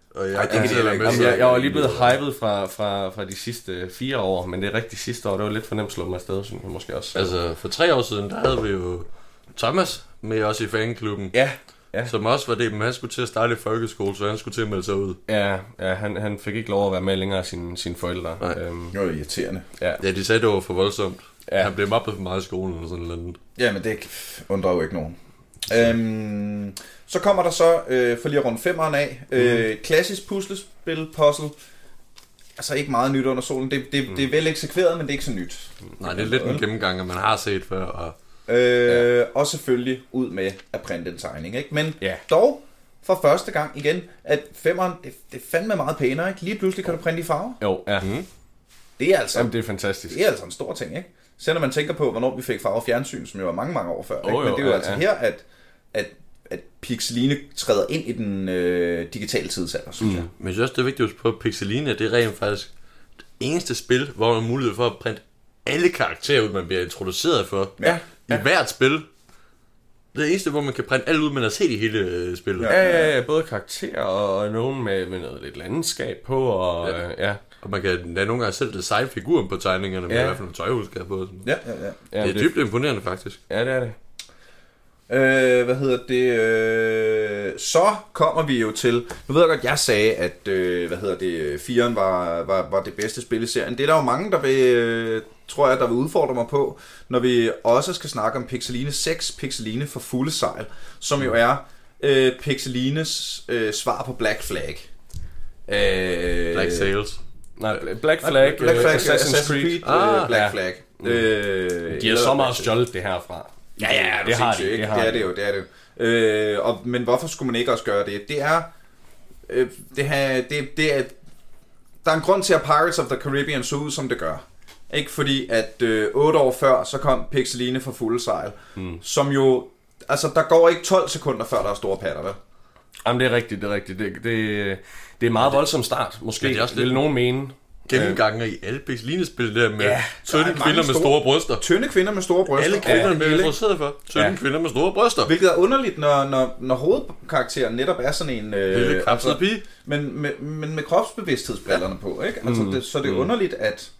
så- jeg, jeg var lige blevet hypet fra, fra, fra de sidste fire år, men det er rigtigt sidste år, det var lidt for nemt at slå mig afsted, synes jeg måske også. Altså, for tre år siden, der havde vi jo Thomas med os i fanklubben. ja, ja. Som også var det, men han skulle til at starte i folkeskole, så han skulle til at melde sig ud. Ja, ja han, han fik ikke lov at være med længere af sine, sine forældre. Nej. Øhm, Det var irriterende. ja. Ja, de sagde, det var for voldsomt. Ja. Ja. Han blev mobbet for meget i skolen eller sådan noget. Ja, men det undrer jo ikke nogen. Øhm, så kommer der så, øh, for lige at runde af, øh, klassisk puslespil, puzzle. Altså ikke meget nyt under solen. Det, det, det er vel eksekveret, men det er ikke så nyt. Nej, det er lidt en gennemgang, man har set før. Og Øh, ja. Og selvfølgelig ud med at printe en tegning. Ikke? Men Ja. dog for første gang igen, at femeren, det, det er fandme meget pænere. Ikke? Lige pludselig kan du printe i farver. Jo, ja. Mm. Det er altså, Jamen, det er fantastisk. det er altså en stor ting. Ikke? Selv når man tænker på, hvornår vi fik farve fjernsyn, som jo var mange, mange år før. Ikke? Jo, jo, Men det er jo ja, altså ja. her, at, at, at Pixeline træder ind i den øh, digitale tidsalder, synes mm. jeg. Men jeg synes også, det er vigtigt at huske på, at Pixeline, det er rent faktisk det eneste spil, hvor man har mulighed for at printe alle karakterer ud, man bliver introduceret for. Ja. I hvert spil. Det er det eneste, hvor man kan printe alt ud, man har set i hele øh, spillet. Ja, ja, ja, både karakterer og, og nogen med, med noget lidt landskab på, og ja. Ja. Øh, ja. Og man kan da nogle gange selv designe figuren på tegningerne, med Ja. i hvert fald nogle tøjhusker på. Sådan. Ja, ja, ja. ja det er dybt imponerende, faktisk. Ja, det er det. Øh, hvad hedder det? Øh, så kommer vi jo til... Nu ved jeg godt, jeg sagde, at øh, hvad hedder det, 4'eren var, var, var det bedste spil i serien. Det er der jo mange, der vil, øh, tror jeg, der vil udfordre mig på, når vi også skal snakke om Pixeline 6, Pixeline for fulde sejl, som jo er øh, Pixelines øh, svar på Black Flag. Øh, Black Sails. Nej, Black Flag, Black øh, Flag Assassin's, Creed. øh, Ah, Black ja. Flag. Øh, De har så meget stjålet det herfra. Ja, ja, det, det har de, det Det, er de. det jo, det er det jo. Øh, og, men hvorfor skulle man ikke også gøre det? Det er, øh, det, har, det, det er, der er en grund til, at Pirates of the Caribbean så ud, som det gør. Ikke fordi, at øh, 8 år før, så kom Pixeline for fulde sejl, mm. som jo, altså der går ikke 12 sekunder, før der er store patter, vel? Jamen, det er rigtigt, det er rigtigt. Det, det, det er en meget voldsom start, måske, det er også lidt- vil nogen mene. gennemgange i alle Pixeline-spil der med Ja, tynde er kvinder med store- bryster. Tynde kvinder med store bryster. Alle kvinderne Ja, hele- interesseret for. Tynde Ja. kvinder med store bryster. Hvilket er underligt, når, når, når hovedkarakteren netop er sådan en... Øh, Lille krafsede pige. men, med, men med kropsbevidsthedsbrillerne ja. på, ikke? Altså, Mm. det, så er det Mm. underligt, at,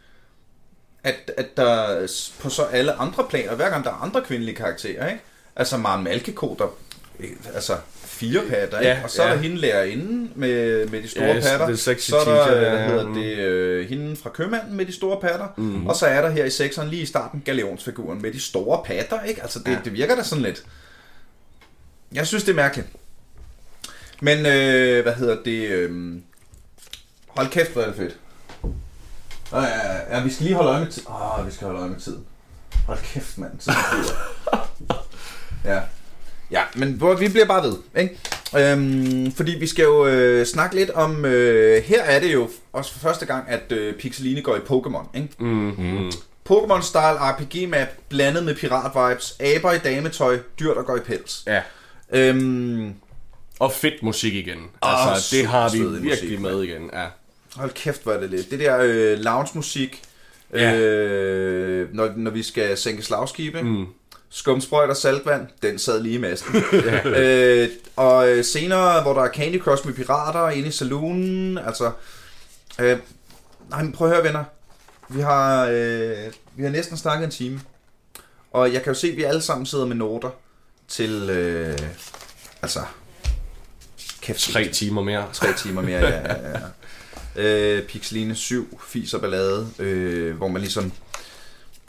at, at der på så alle andre planer, hver gang der er andre kvindelige karakterer, ikke? Altså Maren Malkeko, der øh, altså fire patter, ikke? Ja, og så er ja. der hende lærerinde med, med de store Ja, patter. det er sexy så er der, teacher, ja. hedder det, øh, hende fra købmanden med de store patter. Mm. Og så er der her i sekseren lige i starten galeonsfiguren med de store patter, ikke? Altså det, ja. det virker da sådan lidt... Jeg synes, det er mærkeligt. Men, øh, hvad hedder det... Øh, hold kæft, hvor er det fedt. Ja, ja, ja, vi skal lige holde øje med tiden. Åh, vi skal holde øje med tiden. Hold kæft, mand. Tiden ja. Ja, men hvor- vi bliver bare ved, ikke? Øhm, fordi vi skal jo øh, snakke lidt om... Øh, her er det jo også for første gang, at øh, Pixeline går i Pokémon, ikke? Mm-hmm. Pokémon-style RPG-map blandet med pirat-vibes, aber i dametøj, dyr, der går i pels. Ja. Øhm, Og fedt musik igen. Altså, det har vi musik, virkelig mand. med igen. Ja. Hold kæft, hvor er det lidt. Det der øh, lounge-musik, Ja. øh, når, når vi skal sænke slagskibe. Mm. Skumsprøjt og saltvand, den sad lige i masten. øh, og øh, senere, hvor der er Candy Crush med pirater inde i saloonen, altså... Øh, nej, men prøv at høre, venner. Vi har, øh, vi har næsten snakket en time. Og jeg kan jo se, at vi alle sammen sidder med noter til... Øh, altså... Kæft, Tre timer mere. Tre timer mere, ja. ja, ja. Øh, Pixeline 7, Fis og Ballade, øh, hvor man ligesom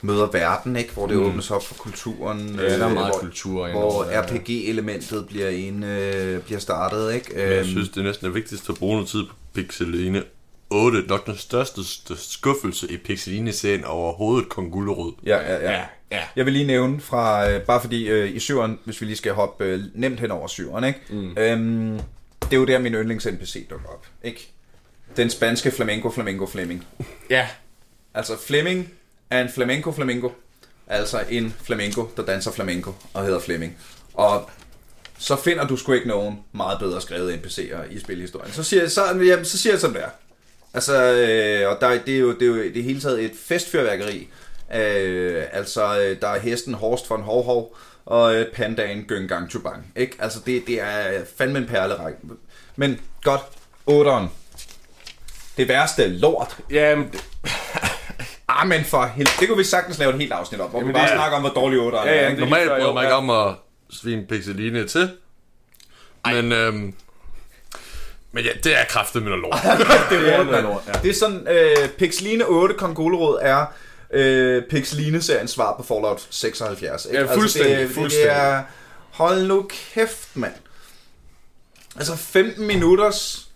møder verden, ikke? hvor det Mm. åbnes op for kulturen. Ja, der er meget hvor, kultur hvor ja. RPG-elementet bliver, en, øh, bliver startet. Ikke? Jeg Øhm, synes, det er næsten det vigtigste at bruge noget tid på Pixeline 8. Nok den største st- skuffelse i Pixeline-serien overhovedet, Kong Gullerud. Ja, ja, ja. Ja, ja. Jeg vil lige nævne fra, øh, bare fordi øh, i syveren, hvis vi lige skal hoppe øh, nemt hen over syveren, ikke? Mm. Øhm, det er jo der, min yndlings-NPC dukker op, ikke? Den spanske flamenco, flamenco, Fleming. Ja. Altså Fleming er en flamenco flamingo. Altså en flamenco, der danser flamenco og hedder Fleming. Og så finder du sgu ikke nogen meget bedre skrevet NPC'er i spilhistorien. Så siger, så, jamen, så siger jeg sådan der. Altså, øh, og der, det, er jo, det er jo det er hele taget et festfyrværkeri. Øh, altså, øh, der er hesten Horst von Hovhov og øh, pandaen Gøngang Chubang. Ikke? Altså, det, det er fandme en perlerække. Men godt, 8'eren. Det værste lort. Jamen, Ah, men for helvede. Det kunne vi sagtens lave et helt afsnit om, hvor Jamen, vi bare er- snakker om, hvor dårlig 8'eren Ja, ja, er. Normalt bryder man ikke om at svine Pixeline til. Men, øhm, men ja, det er kraftet med noget lort. det er, lort, lort, ja. det er sådan, øh, Pixeline 8 Kongolerod er øh, Pixeline-seriens svar på Fallout 76. Ikke? Ja, fuldstændig, Altså, det, fuldstændig. Det er, hold nu kæft, mand. Altså 15 minutters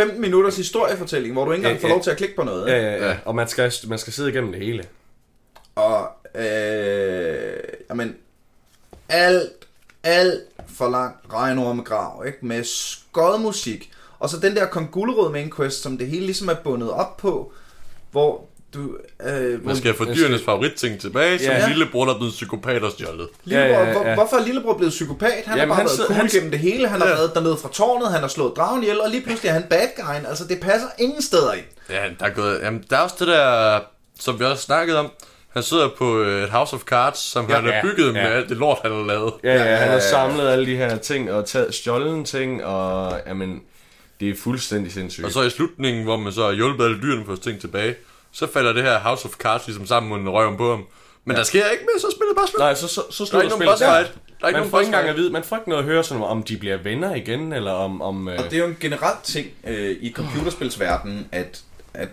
15 minutters historiefortælling, hvor du ikke engang Ja, får ja. lov til at klikke på noget. Ja, ikke? ja, ja. Og man skal, man skal sidde igennem det hele. Og øh, jamen, alt, alt for lang regnorm med grav, ikke? Med skodmusik. Og så den der Kongulrød main quest, som det hele ligesom er bundet op på, hvor du... Øh, Man skal få Man dyrenes skal- favoritting tilbage, som Ja. lillebror, der er blevet psykopat og stjålet. Lillebror, Ja, ja, ja. Hvor, hvorfor er Lillebror blevet psykopat? Han Jamen, har bare han været cool han- gennem det hele. Han har Ja. været dernede fra tårnet, han har slået dragen ihjel, og lige pludselig er han bad guyen. Altså, det passer ingen steder ind. Ja, der er, gået, jamen, der er også det der, som vi også snakkede om. Han sidder på øh, et House of Cards, som ja, han har ja, bygget med ja. alt det lort, han har lavet. Ja, ja, Ja, han ja, har ja. samlet alle de her ting og taget stjålen ting, og jamen, det er fuldstændig sindssygt. Og så i slutningen, hvor man så har hjulpet alle dyrene på ting tilbage, så falder det her House of Cards ligesom sammen under røven på ham. Men ja. der sker ikke mere, så spiller bare slut. Nej, så, så, så Der er slutter ikke nogen spillet boss der. fight. Der er ikke Man nogen får ikke engang at vide, man får ikke noget at høre sådan om de bliver venner igen, eller om... om øh, Og det er jo en generel ting øh, i computerspilsverdenen, at, at,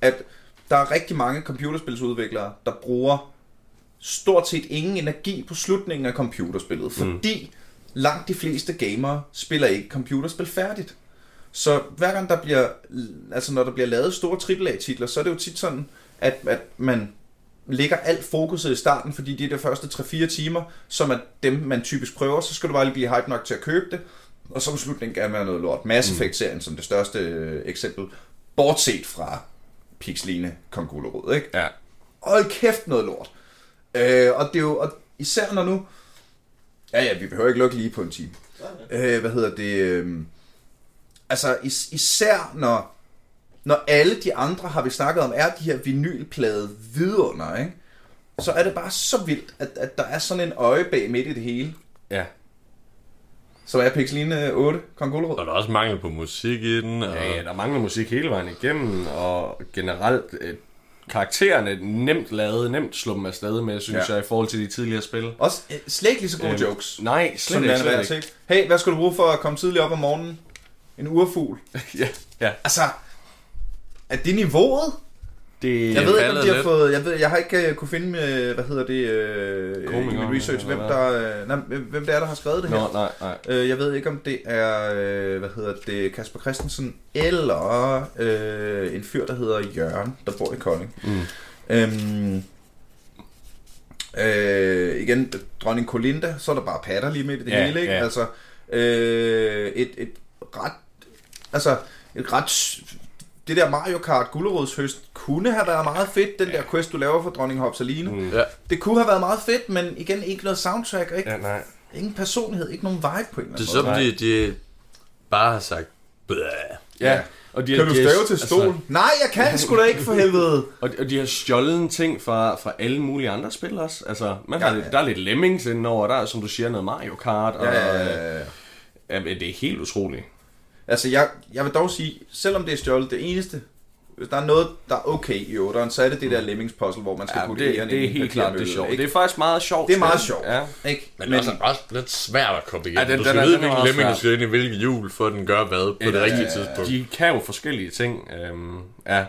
at der er rigtig mange computerspilsudviklere, der bruger stort set ingen energi på slutningen af computerspillet, fordi langt de fleste gamere spiller ikke computerspil færdigt. Så hver gang der bliver, altså når der bliver lavet store AAA-titler, så er det jo tit sådan, at, at man lægger alt fokuset i starten, fordi det er de første 3-4 timer, som er dem, man typisk prøver, så skal du bare lige blive hype nok til at købe det, og så på slutningen gerne være noget lort. Mass Effect-serien som det største øh, eksempel, bortset fra Pixeline Kongulerud, ikke? ja. Hold kæft noget lort. Øh, og det er jo, og især når nu, ja ja, vi behøver ikke lukke lige på en time. Øh, hvad hedder det? Øh, altså is, især når, når alle de andre, har vi snakket om, er de her vinylplade vidunder, ikke? så er det bare så vildt, at, at der er sådan en øje bag midt i det hele, Ja. som er Pixeline 8, Kong Gulerod. Og der er også mangel på musik i den. Og... Ja, ja, der mangler musik hele vejen igennem, og generelt øh, karaktererne nemt lavet, nemt slå dem afsted med, synes Ja. jeg, i forhold til de tidligere spil. Også øh, slet ikke lige så gode Øhm, jokes, Nej, slet ikke. Slet ikke. Hey, hvad skal du bruge for at komme tidligt op om morgenen? En urfugl. ja, ja. Altså, er det niveauet? Det, Jeg ved ikke, om de har lidt. fået... Jeg, ved, jeg har ikke uh, kunne finde, uh, hvad hedder det, uh, i Komikere, min research, hvem der, uh, nej, hvem det er, der har skrevet det her. Nå, nej, nej. Uh, jeg ved ikke, om det er, uh, hvad hedder det, Kasper Christensen, eller uh, en fyr, der hedder Jørgen, der bor i Kolding. Mm. Øhm, øh, igen, dronning Colinda, så er der bare patter lige midt i det Ja, hele, ikke? ja. Altså, øh, et, et ret, altså, et ret, det der Mario Kart gulerodshøst kunne have været meget fedt, den der quest, du laver for dronning Hopsaline. Mm. Ja. Det kunne have været meget fedt, men igen, ikke noget soundtrack, ikke? Ja, nej. Ingen personlighed, ikke nogen vibe på en eller Det er anden som måde. de, de bare har sagt, Bæh. Ja. Ja. Og de, Kan du de stave til stol? Altså, Nej, jeg kan sgu da ikke for helvede. Og, og de har stjålet ting fra, fra alle mulige andre spil også. Altså, man har, Ja, ja, ja. ja. Der er lidt Lemmings indenover, der er, som du siger, noget Mario Kart. Og, Ja, ja, ja, ja. ja, men det er helt utroligt. Altså, jeg, jeg vil dog sige, selvom det er stjålet, det eneste, hvis der er noget, der er okay i 8'eren, så er det det der Lemmings puzzle, hvor man skal Ja, putte det, det i er helt klart det er sjovt. ikke? Det er faktisk meget sjovt. Det er meget sjovt. Ja. Ikke? Men, men også, også lidt svært at komme igennem. Ja, den- du skal den er- vide, hvilken lemming du skal ind i hvilket hjul, for at den gør hvad på det Ja, rigtige ja, tidspunkt. De kan jo forskellige ting. Øhm, ja.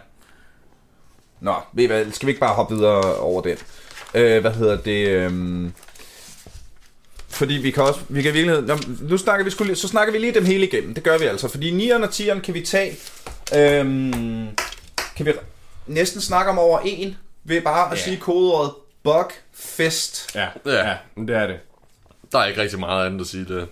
Nå, ved I hvad, skal vi ikke bare hoppe videre over den? Øh, hvad hedder det? øhm, Fordi vi kan også, vi kan virkelig, nu snakker vi, skulle, så snakker vi lige dem hele igennem, det gør vi altså, fordi 9'eren og 10'eren kan vi tage, øhm, kan vi næsten snakke om over en, ved bare at Ja. sige kodeordet Bugfest. Ja, Ja. det er det. Der er ikke rigtig meget andet at sige det.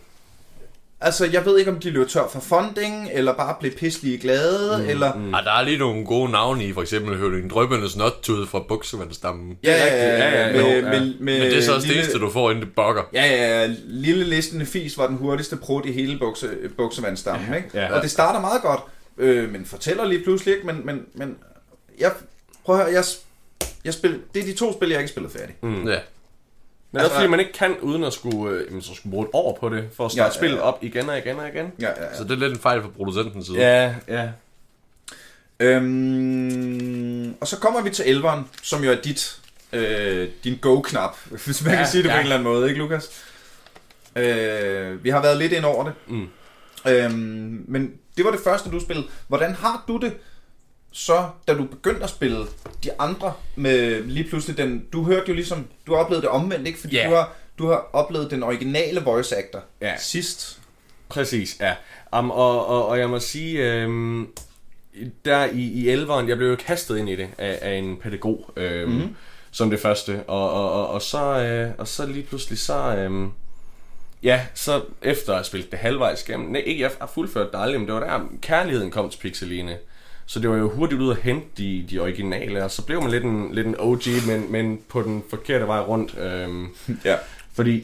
Altså, jeg ved ikke, om de løber tør for funding, eller bare blev pisselige glade, mm, eller... Mm. Ah, der er lige nogle gode navne i, for eksempel hørte en drøbende snottud fra buksevandsstammen. Ja, ja, ja, Ja, ja, med, ja. med, med, Men det er så også det lille- eneste, du får, inden det bokker. Ja, ja, lille listende fis var den hurtigste prut i hele bukse, buksevandsstammen, ikke? ja. Og det starter meget godt, øh, men fortæller lige pludselig ikke, men, men, men jeg, prøv at høre, jeg, jeg spil, det er de to spil, jeg ikke spillet færdig. Mm. Ja. Men altså, Altså- fordi man ikke kan, uden at skulle, øh, så skulle bruge et år på det, for at starte Ja, ja, ja, spillet op igen og igen og igen. Ja, ja, Så ja. det er lidt en fejl fra producentens side. Ja, ja. Øhm, og så kommer vi til 11'eren, som jo er dit, øh, din go-knap, hvis man ja, kan sige det på ja. en eller anden måde, ikke Lukas? Øh, vi har været lidt ind over det. Mm. Øhm, men det var det første, du spillede. Hvordan har du det så, da du begyndte at spille de andre med lige pludselig den... Du hørte jo ligesom... Du har oplevet det omvendt, ikke? Fordi Ja. du, har, du har oplevet den originale voice actor Ja. sidst. Præcis, ja. Um, og, og, og jeg må sige, øhm, der i, i 11'eren, jeg blev jo kastet ind i det af, af en pædagog, øhm, mm. som det første. Og, og, og, og, så, øh, og så lige pludselig, så... Øhm, ja, så efter at have spillet det halvvejs igennem, nej, ikke jeg har fuldført det aldrig, men det var der, kærligheden kom til Pixeline. Så det var jo hurtigt ud at hente de, de originale, og så blev man lidt en, lidt en OG, men, men på den forkerte vej rundt. Øhm, Ja. fordi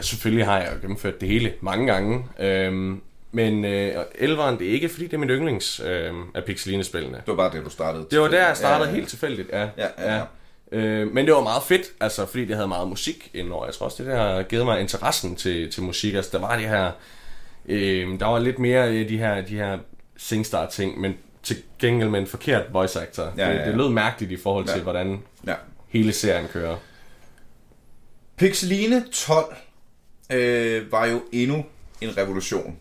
selvfølgelig har jeg gennemført det hele mange gange. Øhm, men øh, elveren, det er ikke fordi, det er min yndlings øh, af Pixeline-spillene. Det var bare det, du startede. Det var der, jeg startede Ja, ja. helt tilfældigt, ja. Ja, ja, ja. Øh, men det var meget fedt, altså, fordi det havde meget musik indover. Jeg tror også, det der har givet mig interessen til, til musik. Altså, der var de her... Øh, der var lidt mere af de her, de her SingStar-ting, men til gengæld med en forkert voice actor. Ja, ja, Det, ja. det lød mærkeligt i forhold til, Ja. hvordan Ja. hele serien kører. Pixeline 12 øh, var jo endnu en revolution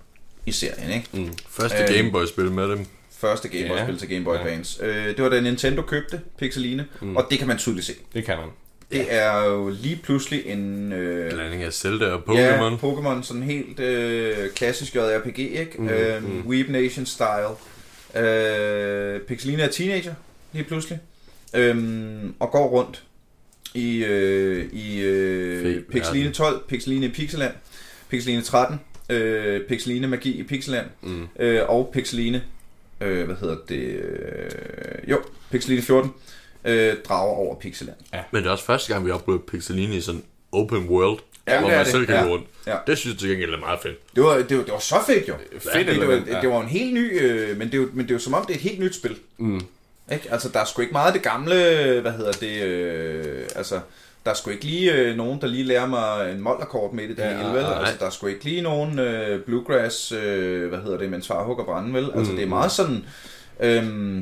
i serien, ikke? Mm. Første Øhm. Gameboy-spil med dem. Første Game Boy Ja. spil til Game Boy Ja. Advance. Øh, det var da Nintendo købte Pixeline, mm. og det kan man tydeligt se. Det kan man. Det er jo lige pludselig en... Øh, Blanding af Zelda og Pokémon. Ja, Pokémon, sådan helt øh, klassisk JRPG, ikke? Mm, øhm, mm. Weeb Nation style. Øh, Pixeline er teenager, lige pludselig. Øhm, og går rundt i, øh, i øh, Pixeline verden. 12, Pixeline i Pixeland, Pixeline 13, øh, Pixeline Magi i Pixeland, Mm. øh, og Pixeline, øh, hvad hedder det, øh, jo, Pixeline 14, øh, drager over Pixeland. Men det er også første gang, vi oplevede Pixeline i sådan open world. Ja, hvor det man det. selv kan Ja. gå rundt. Ja. Det synes jeg til gengæld er meget fedt. Det var, det var, det var så fedt jo. Fedt det, var, ja. det var en helt ny, øh, men, det er jo, men det er jo som om, det er et helt nyt spil. Mm. Ikke? Altså, der er sgu ikke meget af det gamle, hvad hedder det, øh, altså, der er sgu ikke lige øh, nogen, der lige lærer mig en molderkort midt i det Ja, hele, vel? Altså, der er sgu ikke lige nogen øh, bluegrass, øh, hvad hedder det, mens far hugger branden, vel? Altså, det er meget sådan, øh,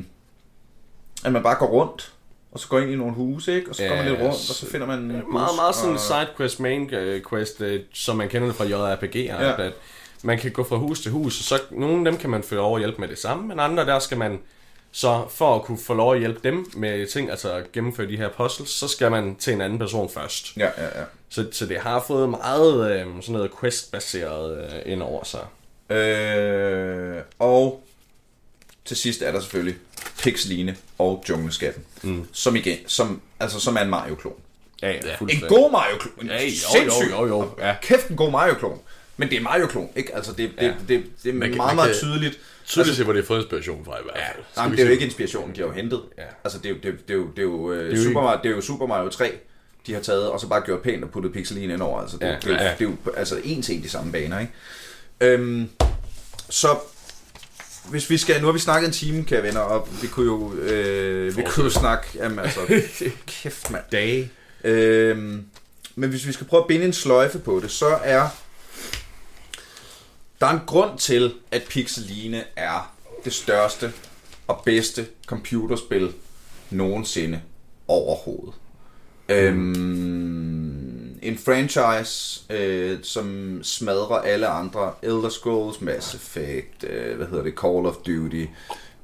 at man bare går rundt, og så går ind i nogle huse, ikke? Og så går man lidt rundt, og så finder man en bus, Meget, meget sådan og... sidequest, main øh, quest, øh, som man kender det fra JRPG. Ja. Ja. At man kan gå fra hus til hus, og så nogle af dem kan man få lov at hjælpe med det samme, men andre der skal man så for at kunne få lov at hjælpe dem med ting, altså at gennemføre de her puzzles, så skal man til en anden person først. Ja, ja, ja. Så, så det har fået meget øh, sådan noget quest-baseret øh, ind over sig. Øh, og til sidst er der selvfølgelig Pixeline og Jungleskatten, mm. som igen, som, altså, som er en Mario-klon. Ja, ja, En god Mario-klon. Ja, jo, sindssyg- jo, jo, jo, ja. Kæft en god Mario-klon. Men det er Mario-klon, ikke? Altså, det, det, Ja. det, det, det er Man kan- meget, meget kan- tydeligt. Tydeligt se, hvor det har fået inspiration fra i hvert fald. Jamen, vi det er jo ikke inspirationen, de har jo hentet. Ja. Altså, det er jo, det, er- det er jo, det er jo, øh, er jo Super Mario, det er jo Super Mario 3, de har taget, og så bare gjort pænt og puttet pixeline ind over. Altså, det, Ja, ja, det, er jo- ja, ja. det er jo altså en til en de samme baner, ikke? Øhm, så hvis vi skal, nu har vi snakket en time, kære venner, og vi kunne jo, øh, vi kunne jo snakke, jamen altså, kæft mand. Dage. Øhm, men hvis vi skal prøve at binde en sløjfe på det, så er der er en grund til, at Pixeline er det største og bedste computerspil nogensinde overhovedet. Øhm, en franchise, øh, som smadrer alle andre. Elder Scrolls, Mass Effect, øh, hvad hedder det, Call of Duty,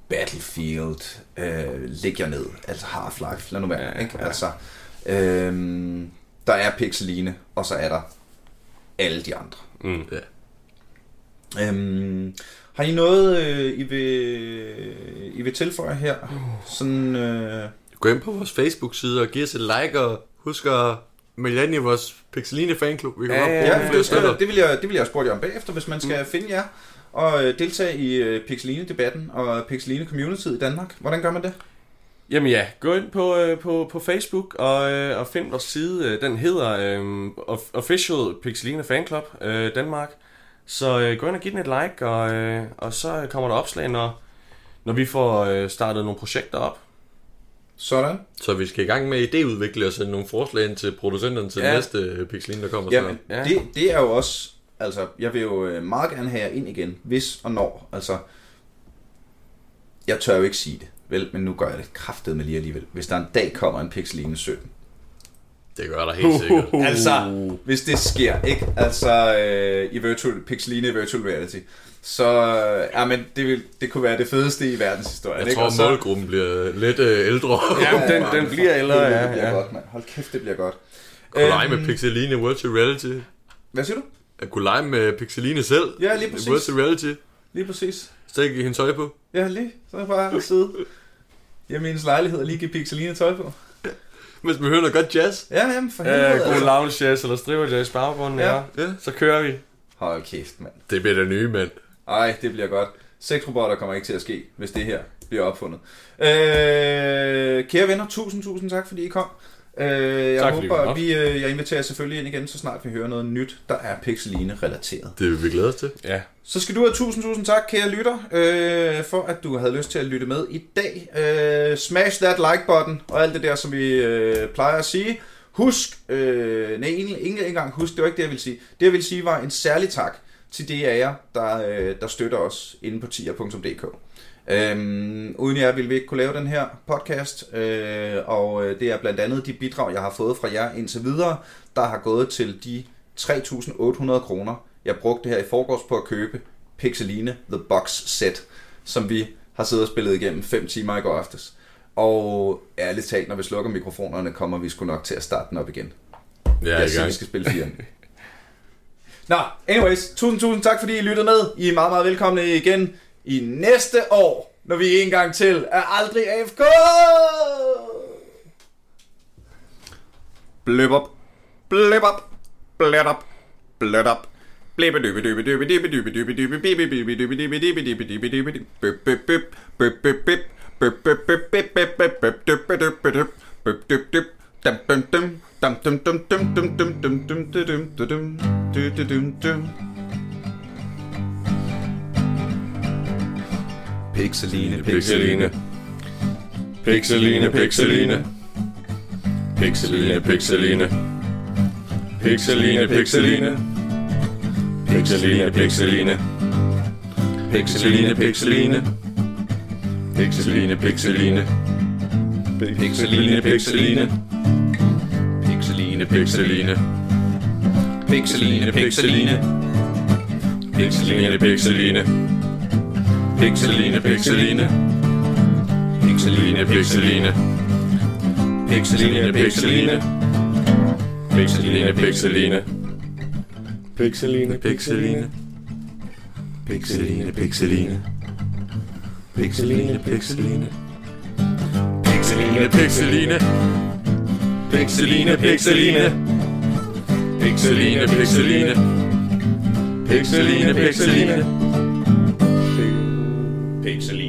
Battlefield, øh, læg jer ned. Altså Half-Life, lad nu være. Ja, ikke? Altså, øhm, der er Pixeline, og så er der alle de andre. Mm. Ja. Øhm, har I noget, øh, I, vil, I vil tilføje her? Sådan, øh, Gå ind på vores Facebook-side og giv os et like, og husk at i vores Pixeline fanklub. Vi kan Ja, ja, ja, nogle det, vil jeg, det vil jeg spørge jer om bagefter, hvis man skal mm. finde jer og øh, deltage i øh, Pixeline-debatten og Pixeline-community i Danmark. Hvordan gør man det? Jamen ja, gå ind på, øh, på, på Facebook og, øh, og find vores side. Øh, Den hedder øh, Of- Official Pixeline Fan Club øh, Danmark. Så øh, gå ind og giv den et like, og, øh, og så kommer der opslag, når, når vi får øh, startet nogle projekter op. Sådan. Så vi skal i gang med idéudvikle og sende nogle forslag ind til producenterne til Ja. næste øh, Pixeline, der kommer Jamen, snart. Ja. det, det er jo også... Altså, jeg vil jo øh, meget gerne have jer ind igen, hvis og når. Altså, jeg tør jo ikke sige det, vel, men nu gør jeg det kraftet med lige alligevel. Hvis der en dag kommer en Pixeline 17, Det gør der helt sikkert. Altså, hvis det sker, ikke? Altså, øh, i virtual, Pixeline virtual reality. Så, øh, ja, men det, vil, det kunne være det fedeste i verdenshistorien, Jeg ikke? tror, Og så, målgruppen bliver lidt øh, ældre. Ja, den, den bliver ældre, ja. det bliver ja. godt, mand. Hold kæft, det bliver godt. Kunne lege Øhm, med Pixeline Virtual Reality. Hvad siger du? At kunne lege med Pixeline selv. Ja, lige præcis. Virtual Reality. Lige præcis. Stik i hendes tøj på. Ja, lige. Så er jeg bare sidde hjemme i hendes lejlighed og lige give Pixeline tøj på. Hvis man hører noget godt jazz. Ja, jamen for helvede. Øh, god altså. lounge jazz eller striver jazz baggrunden, Ja. ja. Ja. Så kører vi. Hold kæft, mand. Det bliver det nye, mand. Ej, det bliver godt. Sexrobotter kommer ikke til at ske, hvis det her bliver opfundet. Øh, kære venner, tusind, tusind tak, fordi I kom. Øh, jeg Tak, håber, at vi, øh, jeg inviterer jer selvfølgelig ind igen, så snart vi hører noget nyt, der er Pixeline-relateret. Det vil vi glæde os til. Ja. Så skal du have tusind, tusind tak, kære lytter, øh, for at du havde lyst til at lytte med i dag. Øh, smash that like-button og alt det der, som vi øh, plejer at sige. Husk, øh, nej, ikke, ikke engang husk, det var ikke det, jeg ville sige. Det, jeg ville sige, var en særlig tak til de af jer, der, øh, der støtter os inde på tier.dk. Øhm, uden jer ville vi ikke kunne lave den her podcast, øh, og øh, det er blandt andet de bidrag, jeg har fået fra jer indtil videre, der har gået til de 3.800 kroner, jeg brugte her i forgårs på at købe Pixeline The Box Set, som vi har siddet og spillet igennem 5 timer i går aftes. Og ærligt talt, når vi slukker mikrofonerne, kommer vi sgu nok til at starte den op igen. Jeg er Jeg i siger, vi skal spille 4. Nå, anyways, tusind, tusind tak, fordi I lyttede med. I er meget, meget velkomne igen i næste år, når vi en gang til er aldrig AFK! Blip up, blip up, blip up, blip up. Blippe dyppe dyppe dyppe dyppe dyppe dyppe dyppe bippe bippe dyppe dyppe dyppe dyppe dyppe dyppe dyppe bip bip bip bip bip bip bip bip bip bip bip bip bip dyppe dyppe dyppe bip dyp dyp Dum dum dum dum dum dum dum dum dum dum dum dum dum dum dum dum dum dum Pixeline, Pixeline. Pixeline, Pixeline. Pixeline, Pixeline. Pixeline, Pixeline. Pixeline, Pixeline. Pixeline, Pixeline. Pixeline, Pixeline. Pixeline, Pixeline. Pixeline, Pixeline. Pixeline, Pixeline, Pixeline, Pixeline. Pixeline, Pixeline. Pixeline, Pixeline. Pixeline, Pixeline. Pixeline, Pixeline. Pixeline, Pixeline. Pixeline, Pixeline. Pixeline, Pixeline. Pixeline, Pixeline. Pixeline, Pixeline. Pixeline, Pixeline. Pixeline, Pixeline. Pixeline.